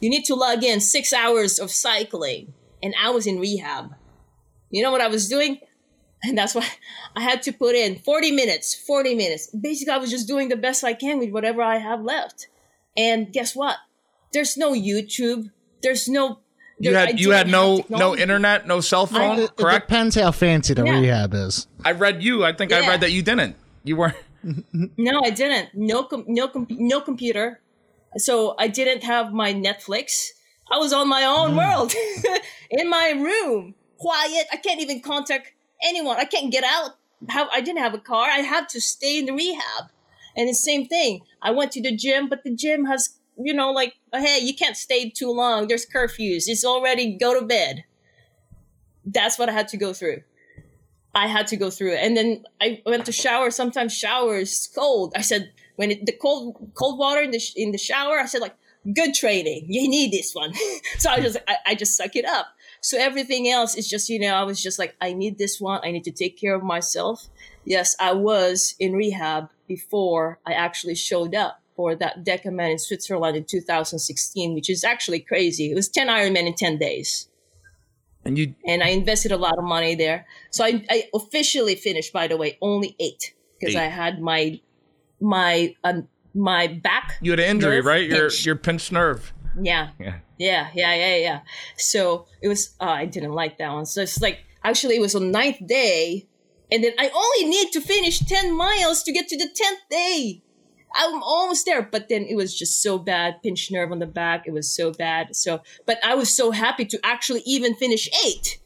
you need to log in six hours of cycling, and I was in rehab. You know what I was doing? And that's why I had to put in 40 minutes, 40 minutes. Basically, I was just doing the best I can with whatever I have left. And guess what? There's no YouTube. There's no. You there- I had you had no no internet, no cell phone, It, it correct? depends how fancy the Yeah. rehab is. I read you. I think I read that you didn't. You weren't. No, I didn't. No, com- no, com- no computer. So I didn't have my Netflix. I was on my own Mm. world, in my room, quiet. I can't even contact anyone. I can't get out. How I didn't have a car. I had to stay in the rehab. And the same thing. I went to the gym, but the gym has, you know, like, hey, you can't stay too long. There's curfews. It's already go to bed. That's what I had to go through. I had to go through it. And then I went to shower. Sometimes showers cold. I said, when it, the cold cold water in the sh- in the shower, I said like, good training. You need this one. so I just I, I just suck it up. So everything else is just you know I was just like I need this one. I need to take care of myself. Yes, I was in rehab before I actually showed up for that Decaman in Switzerland in 2016, which is actually crazy. It was 10 Ironman in 10 days And you and I invested a lot of money there. So I, I officially finished, by the way, only eight because I had my my um, my back. you had an injury, nerve right? Your your pinched nerve. Yeah, Yeah. yeah, yeah, yeah, yeah. So it was. Uh, I didn't like that one. So it's like actually it was on ninth day, and then I only need to finish ten miles to get to the tenth day. I'm almost there, but then it was just so bad. Pinched nerve on the back. It was so bad. So, but I was so happy to actually even finish eight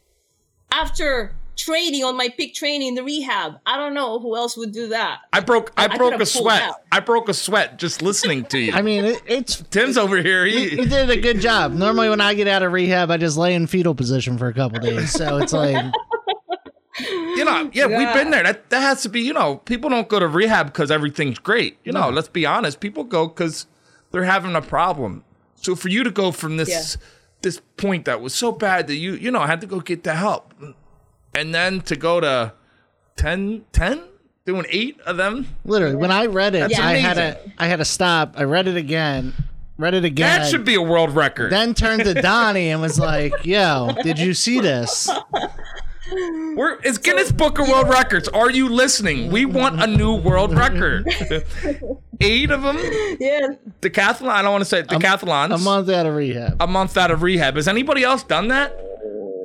after training on my peak training in the rehab. I don't know who else would do that. I broke I, I broke a sweat. I broke a sweat just listening to you. I mean, it, it's Tim's over here. you He, did a good job. Normally, when I get out of rehab, I just lay in fetal position for a couple days. So it's like, you know, yeah, we've been there. That that has to be, you know, people don't go to rehab because everything's great. You know, let's be honest. People go because they're having a problem. So for you to go from this Yeah. this point that was so bad that you, you know, had to go get the help. And then to go to 10, 10? Doing eight of them? literally, when I read it, That's I had amazing. to had to stop. I read it again, read it again. That should be a world record. Then turned to Donnie and was like, "Yo, did you see this?" We're, it's Guinness Book of World Records. Are you listening? We want a new world record. Eight of them. Yeah, The Decathlon. I don't want to say decathlons. A month out of rehab. a month out of rehab. Has anybody else done that?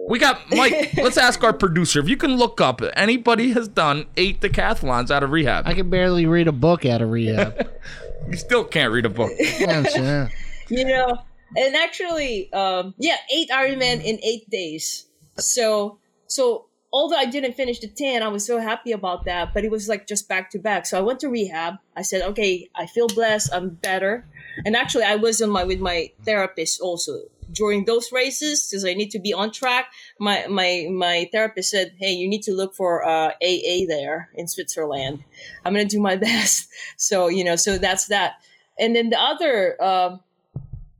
We got Mike. let's ask our producer if you can look up. Anybody has done eight decathlons out of rehab. I can barely read a book out of rehab. you still can't read a book. Yeah, you know, and actually, um, yeah, eight Ironman in eight days. So, so although I didn't finish the ten, I was so happy about that. But it was like just back to back. So I went to rehab. I said, okay, I feel blessed. I'm better. And actually, I was on my with my therapist also during those races because I need to be on track. My my my therapist said, hey, you need to look for uh, AA there in Switzerland. I'm gonna do my best. So you know, so that's that. And then the other. Um,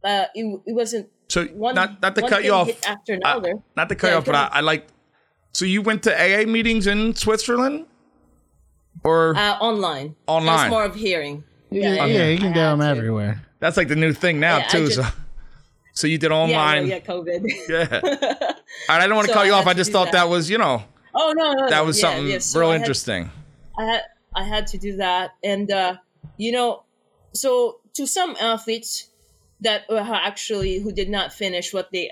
uh, it, it wasn't So one. not not to cut you thing off. hit after uh, another. not to cut Yeah, you off, but I. I like. So you went to AA meetings in Switzerland, or uh, online. It Online. was more of hearing. Yeah, yeah, you can I do them to. everywhere. that's like the new thing now Yeah, too. just- so, so you did online. yeah, yeah, COVID. Yeah. Right, I didn't want to So cut you off. I just thought that. that. was, you know, oh no, no, that was yeah, something yeah, so real I had- interesting. I had I had to do that, and uh, you know, so to some athletes that were actually who did not finish what they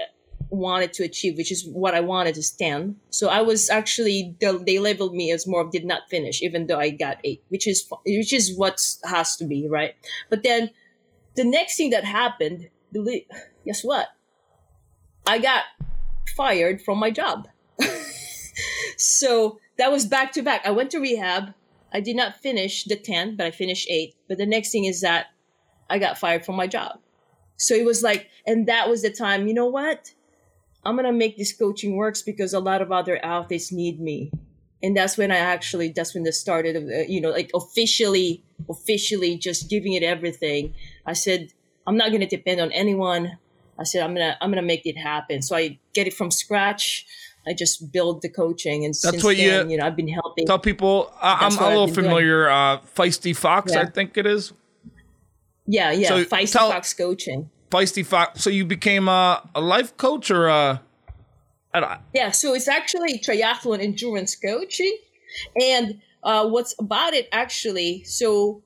wanted to achieve, which is what I wanted to stand. So I was actually they, they labeled me as more of did not finish, even though I got eight, which is which is what has to be right. But then the next thing that happened, belie- guess what? I got fired from my job. so that was back to back. I went to rehab. I did not finish the 10, but I finished 8. But the next thing is that I got fired from my job. So it was like, and that was the time, you know what? I'm going to make this coaching works because a lot of other athletes need me. And that's when I actually, that's when the started uh, you know, like officially, officially just giving it everything. I said, I'm not going to depend on anyone. I said, I'm going to, I'm going to make it happen. So I get it from scratch. I just build the coaching. And since what you- then, you know, I've been helping. Tell people, I, I'm a little familiar. Uh, Feisty Fox, I think it is. Yeah, yeah. So Feisty tell- Fox coaching. Feisty Fox. So you became a, a life coach or a, Yeah, so it's actually triathlon endurance coaching. And uh, what's about it actually, so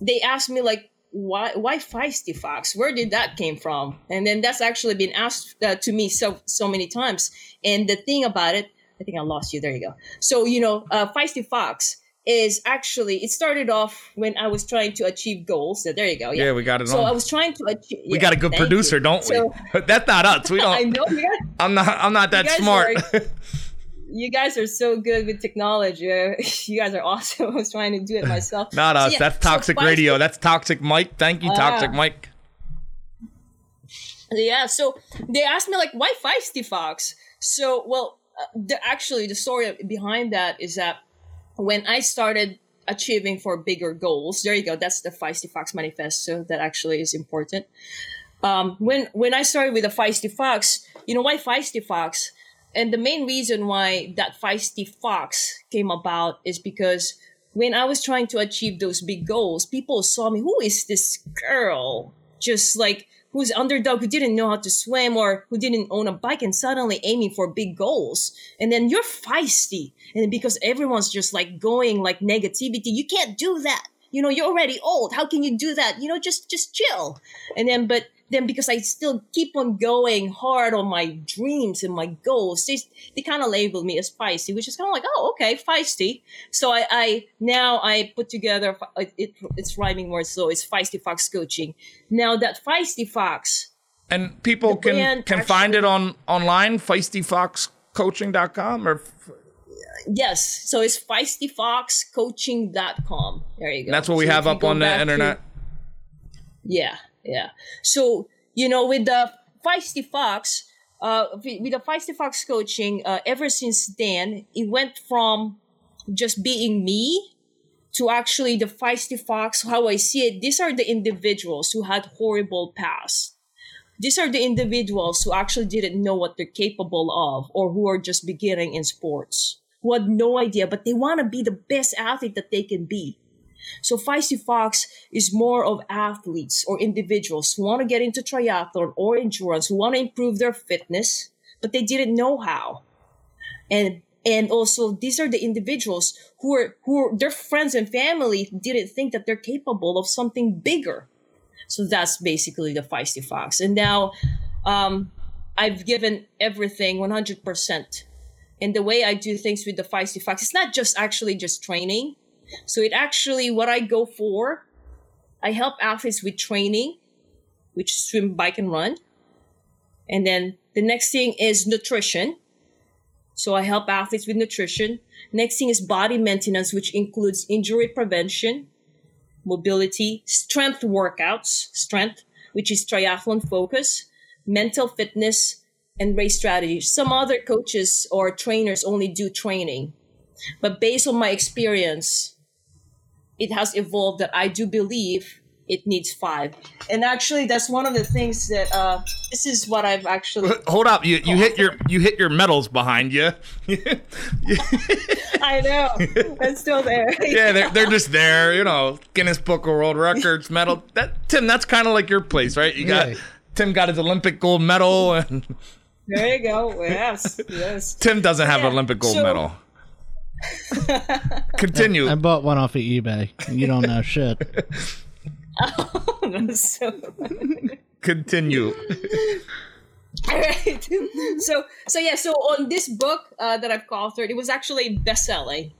they asked me like, why why feisty fox? Where did that came from? And then that's actually been asked uh, to me so so many times. And the thing about it, I think I lost you. There you go. So you know, uh, feisty fox is actually it started off when I was trying to achieve goals. So there you go. yeah, Yeah. we got it so I was trying to achieve. we got a good producer, don't we? So, That's not us. We don't. i know. You I'm not. I'm not that smart. you guys are so good with technology. You guys are awesome. I was trying to do it myself. Not So, us. yeah, That's Toxic Feisty- Radio. That's Toxic Mike. Thank you, Toxic Ah. Mike. Yeah, so they asked me like, why Feisty Fox? So, well, uh, the, actually, the story behind that is that when I started achieving for bigger goals, there you go. That's the Feisty Fox manifesto. That actually is important. Um, when when I started with the Feisty Fox, you know why Feisty Fox? And the main reason why that Feisty Fox came about is because when I was trying to achieve those big goals, people saw me. Who is this girl? Just like who's underdog who didn't know how to swim or who didn't own a bike and suddenly aiming for big goals. And then you're feisty. And because everyone's just like going like negativity, you can't do that. You know, you're already old. How can you do that? You know, just just chill. And then but then because I still keep on going hard on my dreams and my goals, they, they kind of label me as feisty, which is kind of like, oh, okay, feisty. So I, I now I put together uh, it, it, it's rhyming words, so it's feisty fox coaching. Now that feisty fox, And people can can find it on online, feistyfoxcoaching.com or yes, so it's feistyfoxcoaching.com. There you go. that's what we So have up on the back to- internet. Yeah, yeah. So you know, with the Feisty Fox, uh, with the Feisty Fox coaching, uh, ever since then, it went from just being me to actually the Feisty Fox. How I see it, these are the individuals who had horrible past. These are the individuals who actually didn't know what they're capable of, or who are just beginning in sports, who had no idea, but they want to be the best athlete that they can be. So Feisty Fox is more of athletes or individuals who want to get into triathlon or endurance, who want to improve their fitness, but they didn't know how. And and also these are the individuals who are who are, their friends and family didn't think that they're capable of something bigger. So that's basically the Feisty Fox. And now um, I've given everything 100%. And the way I do things with the Feisty Fox, it's not just actually just training. So it actually what I go for, I help athletes with training, which swim, bike, and run. And then the next thing is nutrition. So I help athletes with nutrition. Next thing is body maintenance, which includes injury prevention, mobility, strength workouts, strength, which is triathlon focus, mental fitness, and race strategy. Some other coaches or trainers only do training. But based on my experience, it has evolved that I do believe it needs five. And actually, that's one of the things that uh, this is what I've actually. Hold up, you you hit your you hit your medals behind you. I know it's still there. yeah, they're they're just there, you know, Guinness Book of World Records medal. That Tim, that's kind of like your place, right? You got Right. Tim got his Olympic gold medal, and There you go. Yes, yes. Tim doesn't have Yeah, an Olympic gold so- medal. Continue. I bought one off of eBay. You don't know shit. Oh, so, Continue. all right. So, so yeah. So on this book uh, that I've co-authored, it was actually best-selling,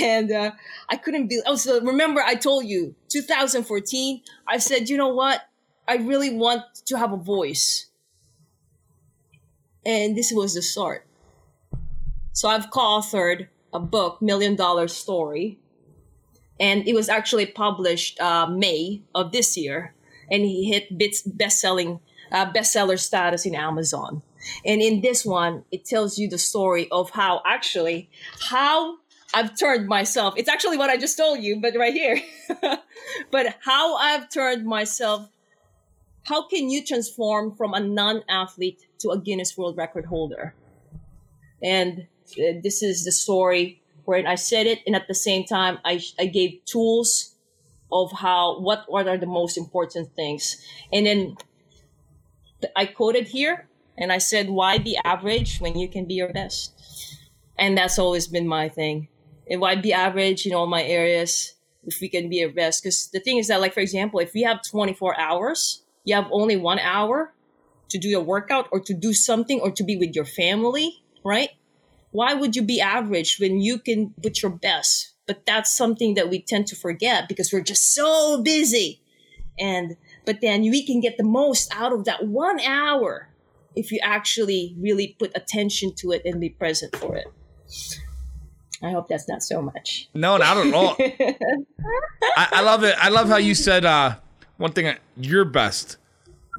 and uh, I couldn't be. Oh, so remember I told you 2014. I said, you know what? I really want to have a voice, and this was the start. So I've co-authored a book, Million Dollar Story, and it was actually published uh, May of this year, and he hit bits best-selling uh, bestseller status in Amazon. And in this one, it tells you the story of how actually how I've turned myself. It's actually what I just told you, but right here. but how I've turned myself. How can you transform from a non-athlete to a Guinness World Record holder? And uh, this is the story where I said it, and at the same time, I, I gave tools of how what what are the most important things, and then I quoted here, and I said, "Why be average when you can be your best?" And that's always been my thing. And why be average in all my areas if we can be our best? Because the thing is that, like for example, if we have twenty four hours, you have only one hour to do your workout or to do something or to be with your family, right? Why would you be average when you can put your best? But that's something that we tend to forget because we're just so busy. And but then we can get the most out of that one hour if you actually really put attention to it and be present for it. I hope that's not so much. No, not at all. I, I love it. I love how you said uh, one thing. Your best.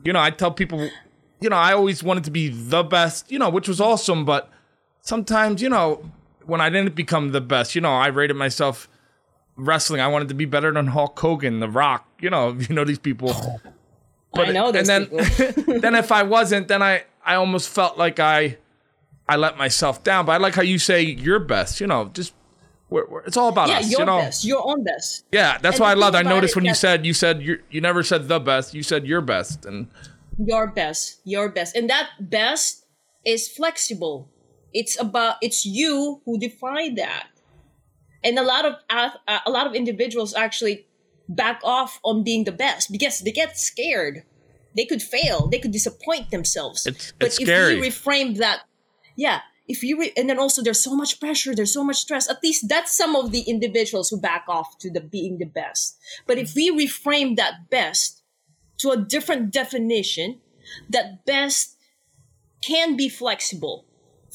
You know, I tell people. You know, I always wanted to be the best. You know, which was awesome. But sometimes, you know, when I didn't become the best, you know, I rated myself wrestling. I wanted to be better than Hulk Hogan, The Rock. You know, you know these people. But I know those and then, then if I wasn't, then I I almost felt like I I let myself down. But I like how you say your best. You know, just we're, we're- it's all about yeah, us. your you know, best, your own best. yeah, that's And why I loved. I noticed when you said you said you you never said the best. You said your best, and your best your best and that best is flexible it's about it's you who define that. And a lot of uh, a lot of individuals actually back off on being the best because they get scared. They could fail. They could disappoint themselves. It's- but it's if scary. you reframe that yeah if you re- and then also there's so much pressure there's so much stress. At least that's some of the individuals who back off to the being the best. But if we reframe that best to a different definition that best can be flexible.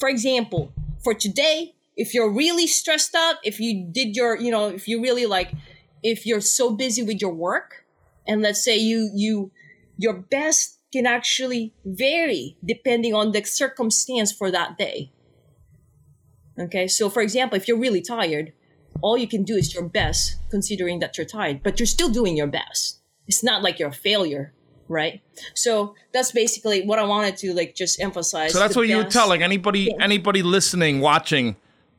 For example, for today, if you're really stressed out, if you did your, you know, if you really like, if you're so busy with your work, and let's say you, you, your best can actually vary depending on the circumstance for that day. Okay, so for example, if you're really tired, all you can do is your best considering that you're tired, but you're still doing your best. It's not like you're a failure, right? So that's basically what I wanted to like just emphasize. so that's what you would best. tell like anybody anybody listening, watching.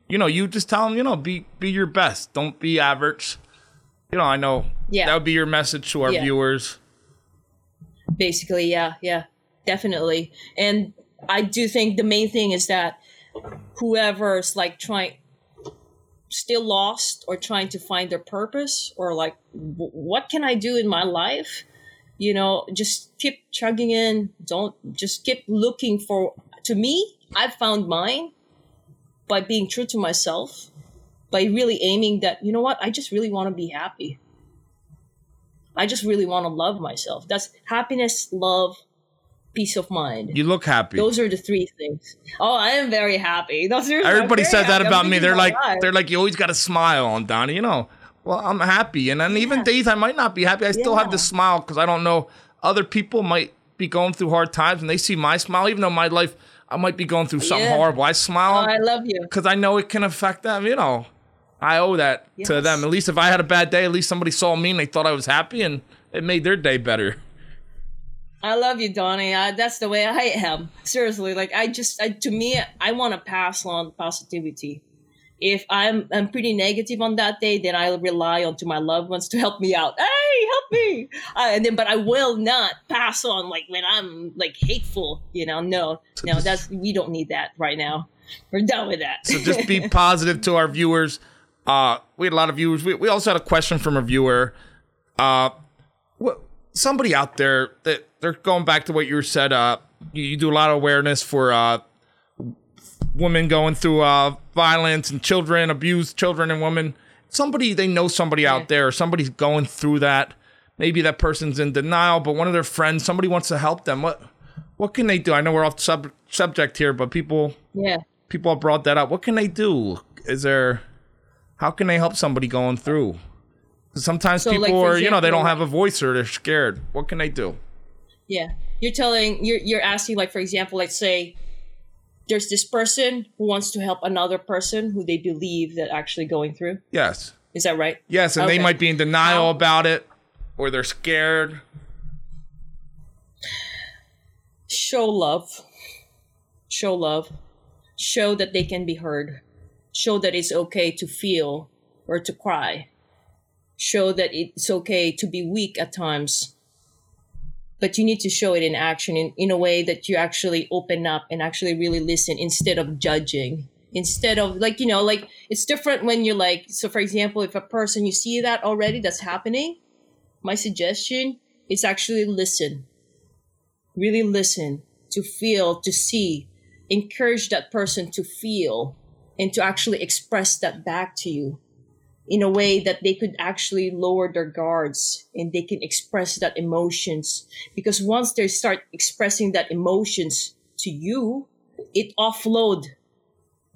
You know, you just tell them, you know, be be your best. Don't be average. You know, I know Yeah. that would be your message to our Yeah. viewers. basically yeah yeah definitely and i do think the main thing is that whoever's like trying still lost or trying to find their purpose or like w- what can i do in my life you know just keep chugging in don't just keep looking for to me i found mine by being true to myself by really aiming that you know what i just really want to be happy I just really want to love myself. That's happiness, love, peace of mind. You look happy. Those are the three things. Oh, I am very happy. Those are Everybody says that about me. They're like, they're they're like, you always got a smile on Donnie. You know, well, I'm happy, and then even days I might not be happy, I still have Yeah. this smile because I don't know other people might be going through hard times, and they see my smile, even though my life I might be going through something Yeah. horrible. I Oh, smile I love you. because I know it can affect them. You know, I owe that to them. At least if I had a bad day, at least somebody saw me and they thought I was happy, and it made their day better. I love you, Donnie. Uh, that's the way I am. Seriously, like I just, I, to me, I want to pass on positivity. If I'm, I'm pretty negative on that day, then I rely on to my loved ones to help me out. Hey, help me! Uh, and then, but I will not pass on like when I'm like hateful. You know, no, no, just- that's we don't need that right now. We're done with that. So just be positive to our viewers. Uh, we had a lot of viewers. We, we also had a question from a viewer. Uh, what, somebody out there that they're going back to what you said. Uh, you, you do a lot of awareness for uh, women going through uh, violence and children, abused children and women. Somebody they know somebody Yeah. out there, somebody's going through that. Maybe that person's in denial, but one of their friends, somebody wants to help them. What what can they do? I know we're off sub- subject here, but people yeah. people have brought that up. What can they do? Is there how can they help somebody going through? Sometimes So, people like, are, you know, they don't have a voice or they're scared. What can they do? Yeah. You're telling you're you're asking like for example, let's say there's this person who wants to help another person who they believe that actually going through. Yes. Is that right? Yes, and they might be in denial How- about it or they're scared. Show love. Show love. Show that they can be heard. Show that it's okay to feel or to cry. Show that it's okay to be weak at times. But you need to show it in action in, in a way that you actually open up and actually really listen instead of judging. Instead of like, you know, like it's different when you're like, so for example, if a person you see that already that's happening, my suggestion is actually listen really listen to feel to see encourage that person to feel and to actually express that back to you in a way that they could actually lower their guards and they can express that emotions because once they start expressing that emotions to you, it offload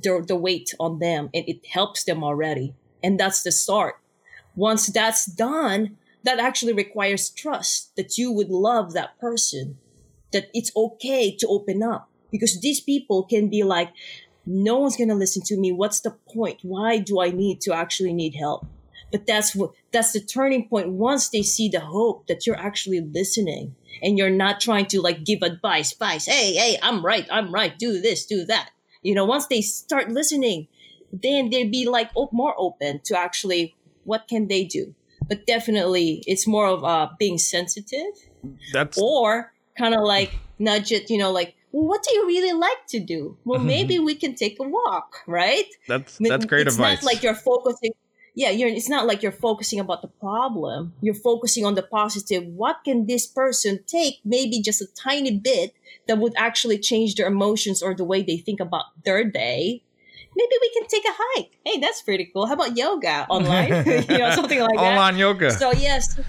the, the weight on them and it helps them already. And that's the start. Once that's done, that actually requires trust that you would love that person, that it's okay to open up because these people can be like, no one's going to listen to me. What's the point? Why do I need to actually need help? But that's what, that's the turning point. Once they see the hope that you're actually listening and you're not trying to like give advice, advice. Hey, hey, I'm right. I'm right. Do this, do that. You know, once they start listening, then they'd be like more open to actually what can they do. But definitely, it's more of uh, being sensitive That's or kind of like nudge it, you know, like, well, what do you really like to do? Well, mm-hmm. maybe we can take a walk, right? that's that's great it's advice. It's not like you're focusing. Yeah, you're. It's not like you're focusing about the problem. You're focusing on the positive. What can this person take? Maybe just a tiny bit that would actually change their emotions or the way they think about their day. Maybe we can take a hike. Hey, that's pretty cool. How about yoga online? you know, something like that. Online yoga. So yes,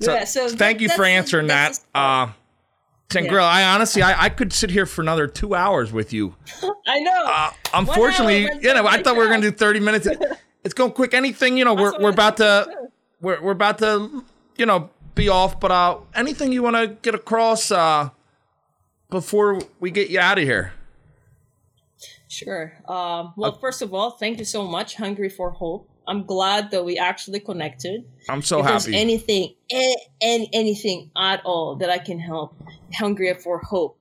So, yeah. So thank you for answering that. that's uh, start. Uh, I honestly, I, I could sit here for another two hours with you. I know. Uh, unfortunately, you know, I thought we were gonna do thirty minutes. It's going quick. Anything, you know, we're we're about to we're we're about to, you know, be off. But uh, anything you want to get across uh before we get you out of here? Sure. Um, well, first of all, thank you so much, Hungry for Hope. I'm glad that we actually connected. I'm so if there's happy. anything, any, any, anything at all that I can help, Hungry for Hope,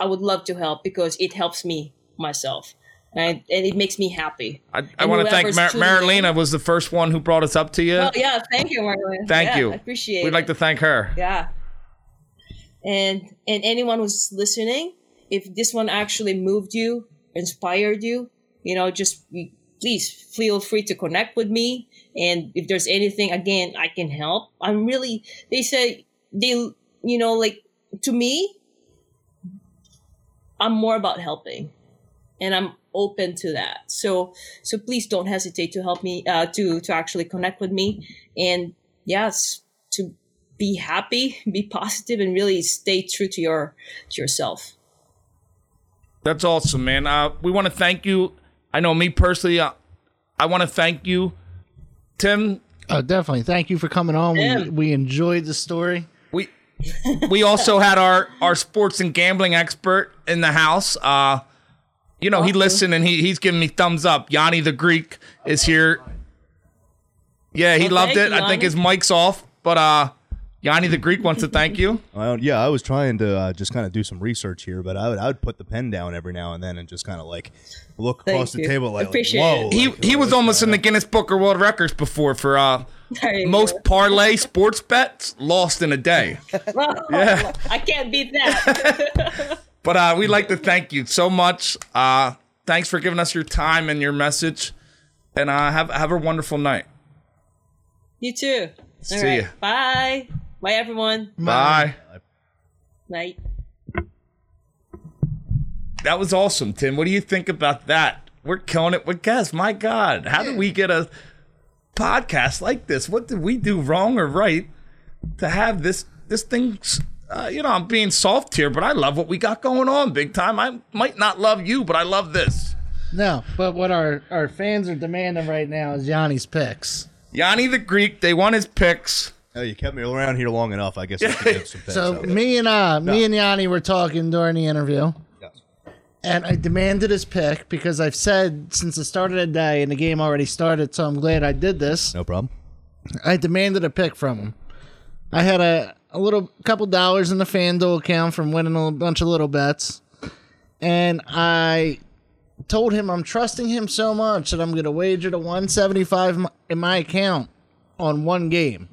I would love to help because it helps me myself, and and it makes me happy. I, I want to thank Mar- Marilena was the first one who brought us up to you. Oh yeah, thank you, Marlon. Thank Yeah, you. I appreciate it. We'd it. like to thank her. Yeah. And and anyone who's listening, if this one actually moved you, inspired you, you know, just please feel free to connect with me. And if there's anything again I can help, I'm really they say they you know, like to me, I'm more about helping. And I'm open to that. So so please don't hesitate to help me uh to to actually connect with me. And yes, to be happy, be positive, and really stay true to your to yourself. That's awesome, man. Uh, we want to thank you. I know me personally. Uh, I want to thank you, Tim. Oh, definitely. Thank you for coming on. We, Tim. we enjoyed the story. We we also had our our sports and gambling expert in the house. Uh, you know, he listened and he he's giving me thumbs up. Yanni the Greek is here. Yeah, he Well, loved it. you, I think his mic's off, but uh, Yanni the Greek wants to thank you. Well, yeah, I was trying to uh, just kind of do some research here, but I would I would put the pen down every now and then and just kind of like look Thank across the you. table like, Appreciate whoa. it. He like, he was almost in the Guinness Book of World Records before for uh There most go. parlay sports bets lost in a day. Yeah. I can't beat that. But uh, we'd like to thank you so much. Uh, thanks for giving us your time and your message. And uh, have have a wonderful night. you too. All See right. ya. Bye. Bye, everyone. Bye. Night. That was awesome, Tim. What do you think about that? We're killing it with guests. My God, how did we get a podcast like this? What did we do wrong or right to have this this thing? Uh, you know, I'm being soft here, but I love what we got going on, big time. I might not love you, but I love this. No, but what our, our fans are demanding right now is Yanni's picks. Yanni the Greek, they want his picks. Oh, you kept me around here long enough. I guess I could give some picks. So out. me and uh me and Yanni were talking during the interview, Yes. and I demanded his pick because I've said since the start of the day and the game already started, so I'm glad I did this. No problem. I demanded a pick from him. I had a, a little couple dollars in the FanDuel account from winning a bunch of little bets. And I told him I'm trusting him so much that I'm going to wager the 175 m- in my account on one game.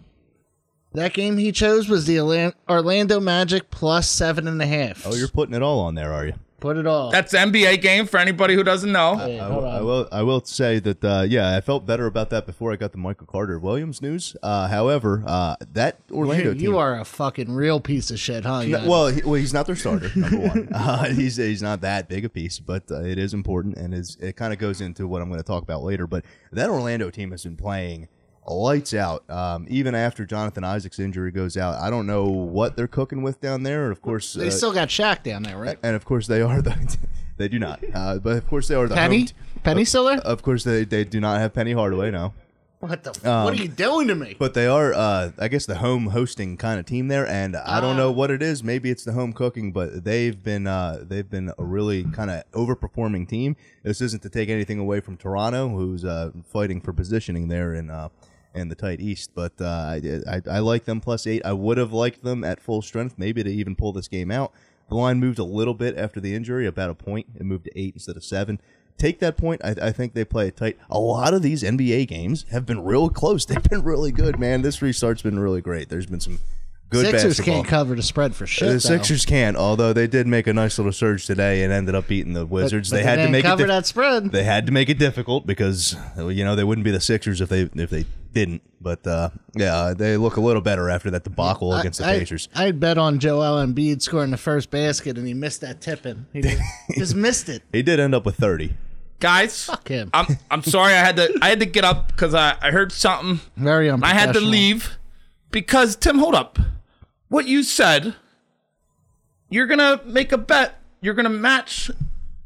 That game he chose was the Orlando Magic plus seven and a half. Oh, you're putting it all on there, are you? Put it all. That's NBA game for anybody who doesn't know. Yeah, I, hold will- I will. I will say that. Uh, yeah, I felt better about that before I got the Michael Carter Williams news. Uh, however, uh, that Orlando you, team. you are a fucking real piece of shit, huh? No, well, he, well, he's not their starter. Number one, uh, he's he's not that big a piece, but uh, it is important, and is it kind of goes into what I'm going to talk about later. But that Orlando team has been playing lights out. Um, even after Jonathan Isaac's injury goes out, I don't know what they're cooking with down there. Of course, They uh, still got Shaq down there, right? and of course they are the. they do not, uh, but of course they are the Penny? t- Penny still there? of course they they do not have Penny Hardaway no. What the? F- Um, what are you doing to me? But they are, uh, I guess, the home hosting kind of team there, and I don't Ah. know what it is. Maybe it's the home cooking, but they've been uh, they've been a really kind of overperforming team. This isn't to take anything away from Toronto, who's uh, fighting for positioning there in in the tight East. But uh, I, I I like them plus eight. I would have liked them at full strength, maybe to even pull this game out. The line moved a little bit after the injury, about a point. It moved to eight instead of seven. Take that point. I, I think they play it tight. A lot of these NBA games have been real close. They've been really good, man. This restart's been really great. There's been some good Sixers basketball. can't cover the spread for shit. the though. Sixers can't, although they did make a nice little surge today and ended up beating the Wizards. but they had to didn't make it cover dif- that spread. they had to make it difficult because you know they wouldn't be the Sixers if they if they didn't. But uh, yeah, they look a little better after that debacle I- against the I, Pacers. I'd bet on Joel Embiid scoring the first basket, and he missed that tipping. He just, just missed it. He did end up with thirty. Guys, Fuck him. I'm I'm sorry I had to I had to get up because I, I heard something. Very I had to leave because Tim, hold up. What you said, you're gonna make a bet. You're gonna match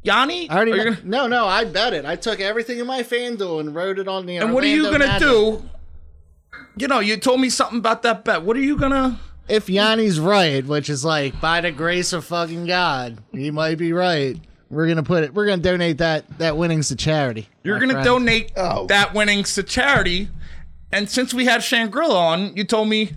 Yanni. I already Or you're ma- gonna- no, no. I bet it. I took everything in my FanDuel and wrote it on the. and what are you gonna Magic. do? You know, you told me something about that bet. What are you gonna? If Yanni's right, which is like by the grace of fucking God, he might be right. We're gonna put it. We're gonna donate that that winnings to charity. You're gonna friend. donate Oh. that winnings to charity. And since we had Shangrila on, you told me,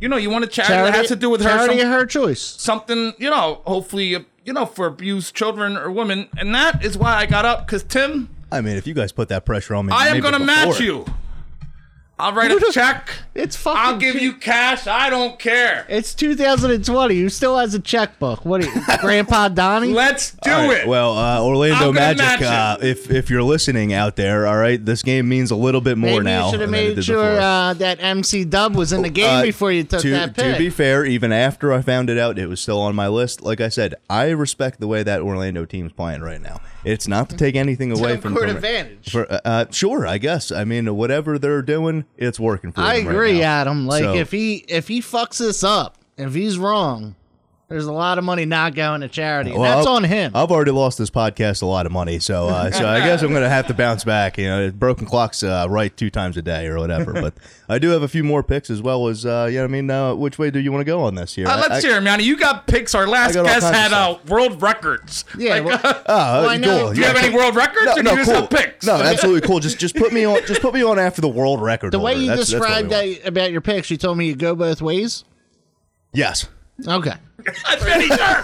you know, you want a charity, that has to do with her. charity some- her choice. something, you know, hopefully, you know, for abused children or women. And that is why I got up because Tim, I mean, if you guys put that pressure on me, I am going to match you. I'll write a check. It's fucking. I'll give you cash. I don't care. It's 2020. Who still has a checkbook? What? Are you, Grandpa Donnie? Let's do All right, it. Well, uh, Orlando I'm gonna match Magic. Uh, if if you're listening out there, all right, this game means a little bit more Maybe now. you should have than it made did sure before. uh, that MC Dub was in the game Uh, before you took to, that pick. To be fair, even after I found it out, it was still on my list. Like I said, I respect the way that Orlando team's playing right now. It's not to take anything away from court advantage. For, uh, uh, sure, I guess. I mean, whatever they're doing, it's working for I them right agree, now. Adam. Like So- if he if he fucks this up, if he's wrong, there's a lot of money not going to charity. and Well, that's I've- on him. I've already lost this podcast a lot of money, so uh, so I guess I'm going to have to bounce back. You know, broken clocks uh, right two times a day or whatever. But I do have a few more picks as well as uh, you know. what I mean, uh, which way do you want to go on this here? Uh, let's I, hear him, Yanni. You got picks. Our last got guest had uh, world records. yeah. Like, well, uh, Oh, Well, I know- cool. do you have Yeah. any world records, No, or no, you just cool. have picks? No, absolutely cool. Just just put me on. Just put me on after the world record. the way holder. you That's- that's what we described want. that about your picks, you told me you go both ways. Yes. Okay. I'm pretty sure.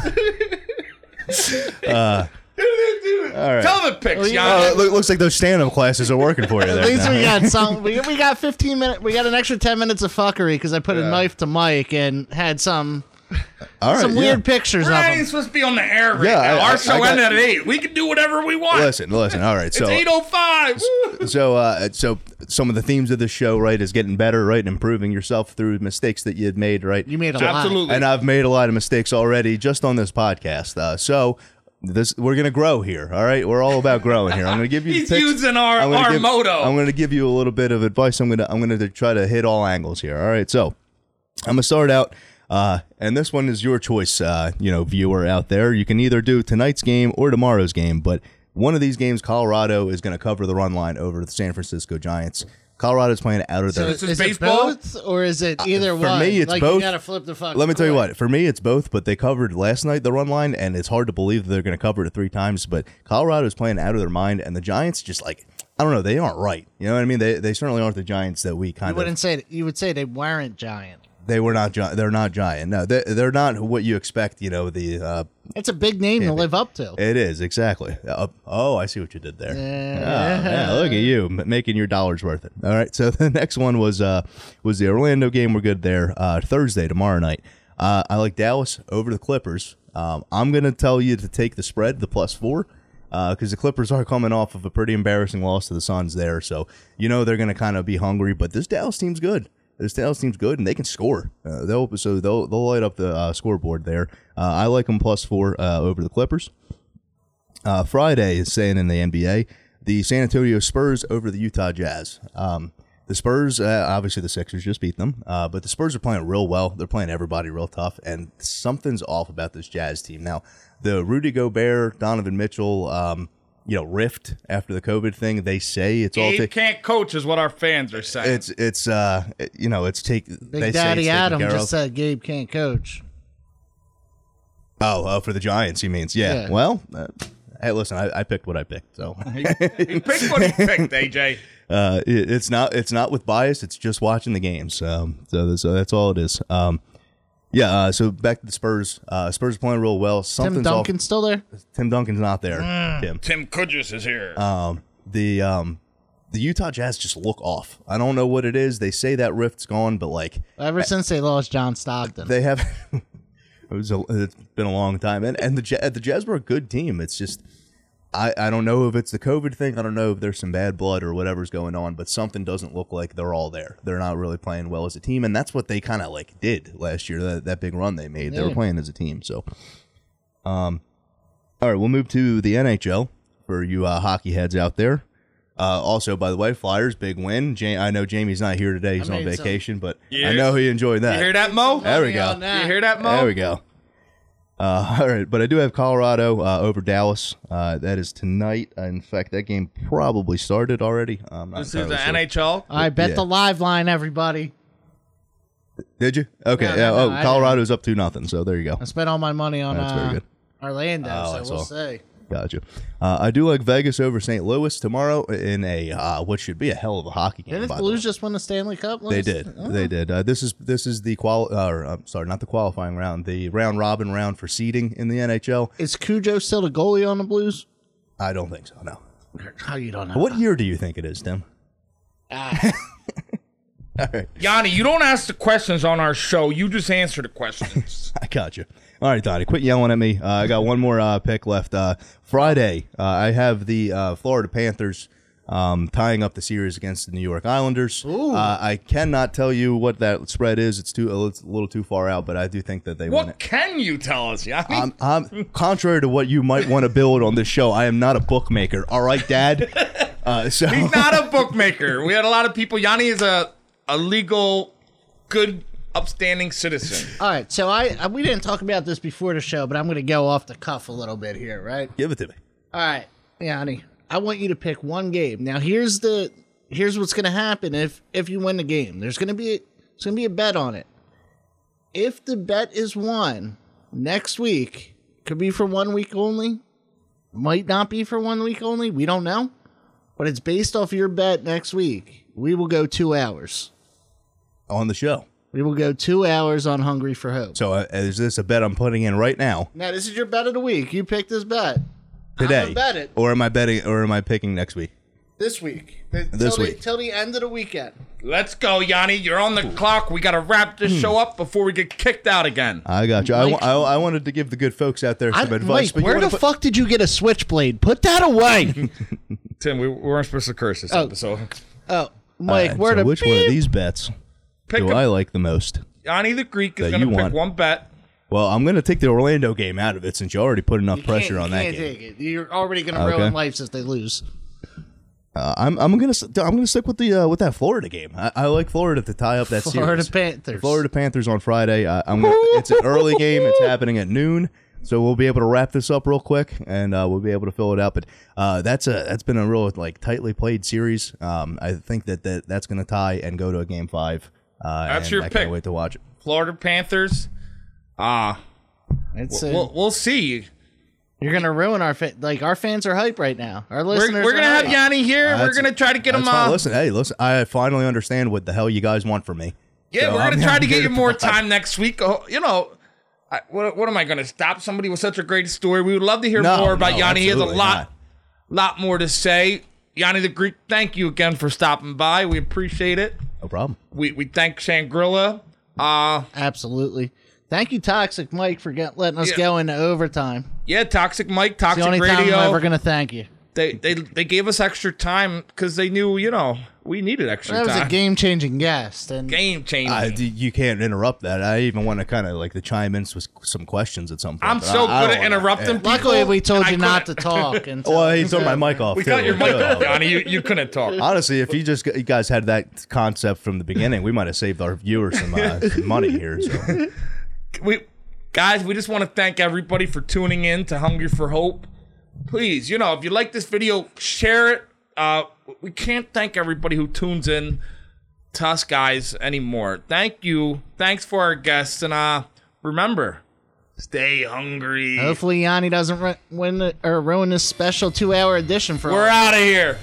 All right. Tell the picks, Well, you- Yanni. It loo- looks like those stand-up classes are working for you there. At least now. we got some. We, we got 15 minutes. We got an extra 10 minutes of fuckery because I put a knife to Mike and had some All right, some yeah. weird pictures We're of not him. even supposed to be on the air right Yeah, now. I- I- Our show I got- ended at eight. We can do whatever we want. Listen, listen. All right, so it's so eight oh five. so uh, so some of the themes of the show, right, is getting better, right, and improving yourself through mistakes that you had made, right. You made a So- lot. Absolutely. and I've made a lot of mistakes already just on this podcast. Uh, so this we're gonna grow here. All right, we're all about growing here. I'm gonna give you. the He's picks. using our, I'm gonna our give- motto. I'm gonna give you a little bit of advice. I'm gonna I'm gonna try to hit all angles here. All right, so I'm gonna start out. Uh, and this one is your choice, uh, you know, viewer out there. You can either do tonight's game or tomorrow's game, but one of these games, Colorado is going to cover the run line over the San Francisco Giants. Colorado's playing out of So their. This is is it both or is it either for one? me, it's like both. You gotta flip the fuck. Let me tell you what. For me, it's both, but they covered last night the run line, and it's hard to believe that they're going to cover it three times. But Colorado's playing out of their mind, and the Giants just like I don't know, they aren't right. You know what I mean? They they certainly aren't the Giants that we kind of You of wouldn't say you would say they weren't giant. They were not. Gi- they're not giant. No, they, they're not what you expect. You know the. Uh, It's a big name to live up to. it is exactly. Uh, oh, I see what you did there. Yeah. Oh, yeah, look at you making your dollars worth it. All right. So the next one was uh was the Orlando game. We're good there. Uh, Thursday tomorrow night. Uh, I like Dallas over the Clippers. Um, I'm gonna tell you to take the spread, the plus four. Because the Clippers are coming off of a pretty embarrassing loss to the Suns there, so you know they're going to kind of be hungry. But this Dallas team's good. This Dallas team's good, and they can score. Uh, they'll so they'll they'll light up the uh, scoreboard there. Uh, I like them plus four uh, over the Clippers. Uh, Friday is saying in the NBA, the San Antonio Spurs over the Utah Jazz. Um, the Spurs, uh, obviously the Sixers just beat them, but the Spurs are playing real well. They're playing everybody real tough, and something's off about this Jazz team. Now, the Rudy Gobert, Donovan Mitchell, um, you know, rift after the COVID thing. They say it's all. Gabe ta- can't coach, is what our fans are saying. it's it's uh you know it's take Big they say Daddy it's Adam just of. said Gabe can't coach. oh oh for the Giants he means yeah, Yeah. well uh, hey listen I, I picked what I picked so he picked what he picked, AJ. uh it, it's not it's not with bias it's just watching the games um so, so that's all it is um yeah uh, so back to the Spurs uh Spurs are playing real well Tim something's Duncan's still there. Tim Duncan's not there Mm. Tim Tim Kudris is here. um the um the Utah Jazz just look off I don't know what it is they say that rift's gone but like Ever since they lost John Stockton. they have it was a, it's been a long time and and the Ja- the Jazz were a good team it's just I, I don't know if it's the COVID thing. I don't know if there's some bad blood or whatever's going on, but something doesn't look like they're all there. They're not really playing well as a team, and that's what they kind of like did last year. That, that big run they made, they were playing as a team. So, um, all right, we'll move to the NHL for you uh, hockey heads out there. Uh, also, by the way, Flyers big win. Ja- I know Jamie's not here today; he's on made some- vacation, but Yeah. I know he enjoyed that. you hear that, Mo? There we go. You hear that, Mo? There we go. Uh, all right, but I do have Colorado uh, over Dallas. Uh, that is tonight. Uh, in fact, that game probably started already. I'm not This is the entirely sure. NHL. I bet Yeah. the live line, everybody. Did you? Okay. No, no, yeah. no, oh, I Colorado's up to nothing. So there you go. I spent all my money on That's very uh, good. Orlando, Oh, I so we'll saw. see. Gotcha. Uh, I do like Vegas over St. Louis tomorrow in a uh, what should be a hell of a hockey game. Didn't the the. Blues just win the Stanley Cup? They did. Oh. They did. Uh, this is this is the qual. Uh, or, I'm sorry, not the qualifying round. The round robin round for seeding in the NHL. Is Cujo still the goalie on the Blues? I don't think so. No. How you don't know? What year do you think it is, Tim? Ah, All right. Yanni, you don't ask the questions on our show. You just answer the questions. I got you. All right, Donnie, quit yelling at me. Uh, I got one more uh, pick left. Uh, Friday, uh, I have the uh, Florida Panthers um, tying up the series against the New York Islanders. Uh, I cannot tell you what that spread is. It's too it's a little too far out, but I do think that they win what it. can you tell us, Yanni? I'm, I'm contrary to what you might want to build on this show. I am not a bookmaker. All right, Dad. Uh, so He's not a bookmaker. We had a lot of people. Yanni is a, a legal, good, upstanding citizen. all right. So I, I we didn't talk about this before the show, but I'm going to go off the cuff a little bit here, right? give it to me. All right, Yanni. I want you to pick one game. Now here's the here's what's going to happen if if you win the game. There's going to be there's going to be a bet on it. If the bet is won next week, could be for one week only, might not be for one week only. We don't know, but it's based off your bet next week. We will go two hours. On the show. We will go two hours on Hungry for Hope. So uh, is this a bet I'm putting in right now Now this is your bet of the week. You pick this bet today, gonna bet it. or am I betting, or am I picking next week? this week. This till week. the, till the end of the weekend. Let's go, Yanni. You're on the clock. We got to wrap this show up before we get kicked out again. I got you. I, wa- Mike- I, I wanted to give the good folks out there I, some advice, Mike, but you where wanna the put- fuck did you get a switchblade? Put that away. Tim, we we weren't supposed to curse this Oh. episode. oh, Mike, where so the which one of beep? these bets Pick do a, I like the most? Yanni the Greek is that going to you pick want? one bet. Well, I'm going to take the Orlando game out of it since you already put enough You pressure can't- on you that can't game. Take it. You're already going to Okay. ruin lives if they lose. Uh, I'm I'm going to I'm going to stick with the uh, with that Florida game. I, I like Florida to tie up that Florida series. Panthers. Florida Panthers on Friday. I, I'm gonna, it's an early game. It's happening at noon, so we'll be able to wrap this up real quick, and uh, we'll be able to fill it out. But uh, that's a that's been a real like tightly played series. Um, I think that, that that's going to tie and go to a game five. Uh, That's and your I pick. Can't wait to watch it. Florida Panthers. Ah, It's, uh, we'll, we'll see. you're going to ruin our fa- like our fans are hype right now. Our We're, listeners. we're gonna are have hype. Yanni here. Uh, we're gonna try to get him. That's fine. Uh, Listen, hey, listen. I finally understand what the hell you guys want from me. yeah, So we're gonna I'm- try I'm to get you more provide. time next week. Oh, you know, I, what, what am I gonna stop somebody with such a great story? We would love to hear No, more about no, Yanni. He has a lot, not. lot more to say. Yanni the Greek, thank you again for stopping by. We appreciate it. No problem. We we thank Shangrila. Uh Absolutely. Thank you, Toxic Mike, for get, letting us Yeah. go into overtime. yeah, Toxic Mike, Toxic It's the Toxic only time I'm ever going to thank you. they they they gave us extra time because they knew you know we needed extra time. That was time. a game changing guest, and game changing. I, you can't interrupt that. I even want to kind of like the chime in with some questions at some point. I'm but so I- I good don't at wanna- interrupting. yeah. people, luckily we told I you not to couldn't- talk. Until Well, he turned my mic off. We too. got your mic off, Johnny. You you couldn't talk. Honestly, if you just you guys had that concept from the beginning, we might have saved our viewers some, uh, some money here. So. we guys we just want to thank everybody for tuning in to hungry for hope please you know if you like this video share it uh we can't thank everybody who tunes in to us guys anymore. Thank you. Thanks for our guests and uh remember stay hungry. Hopefully Yanni doesn't ru- win the, or ruin this special two hour edition for us. we're out of here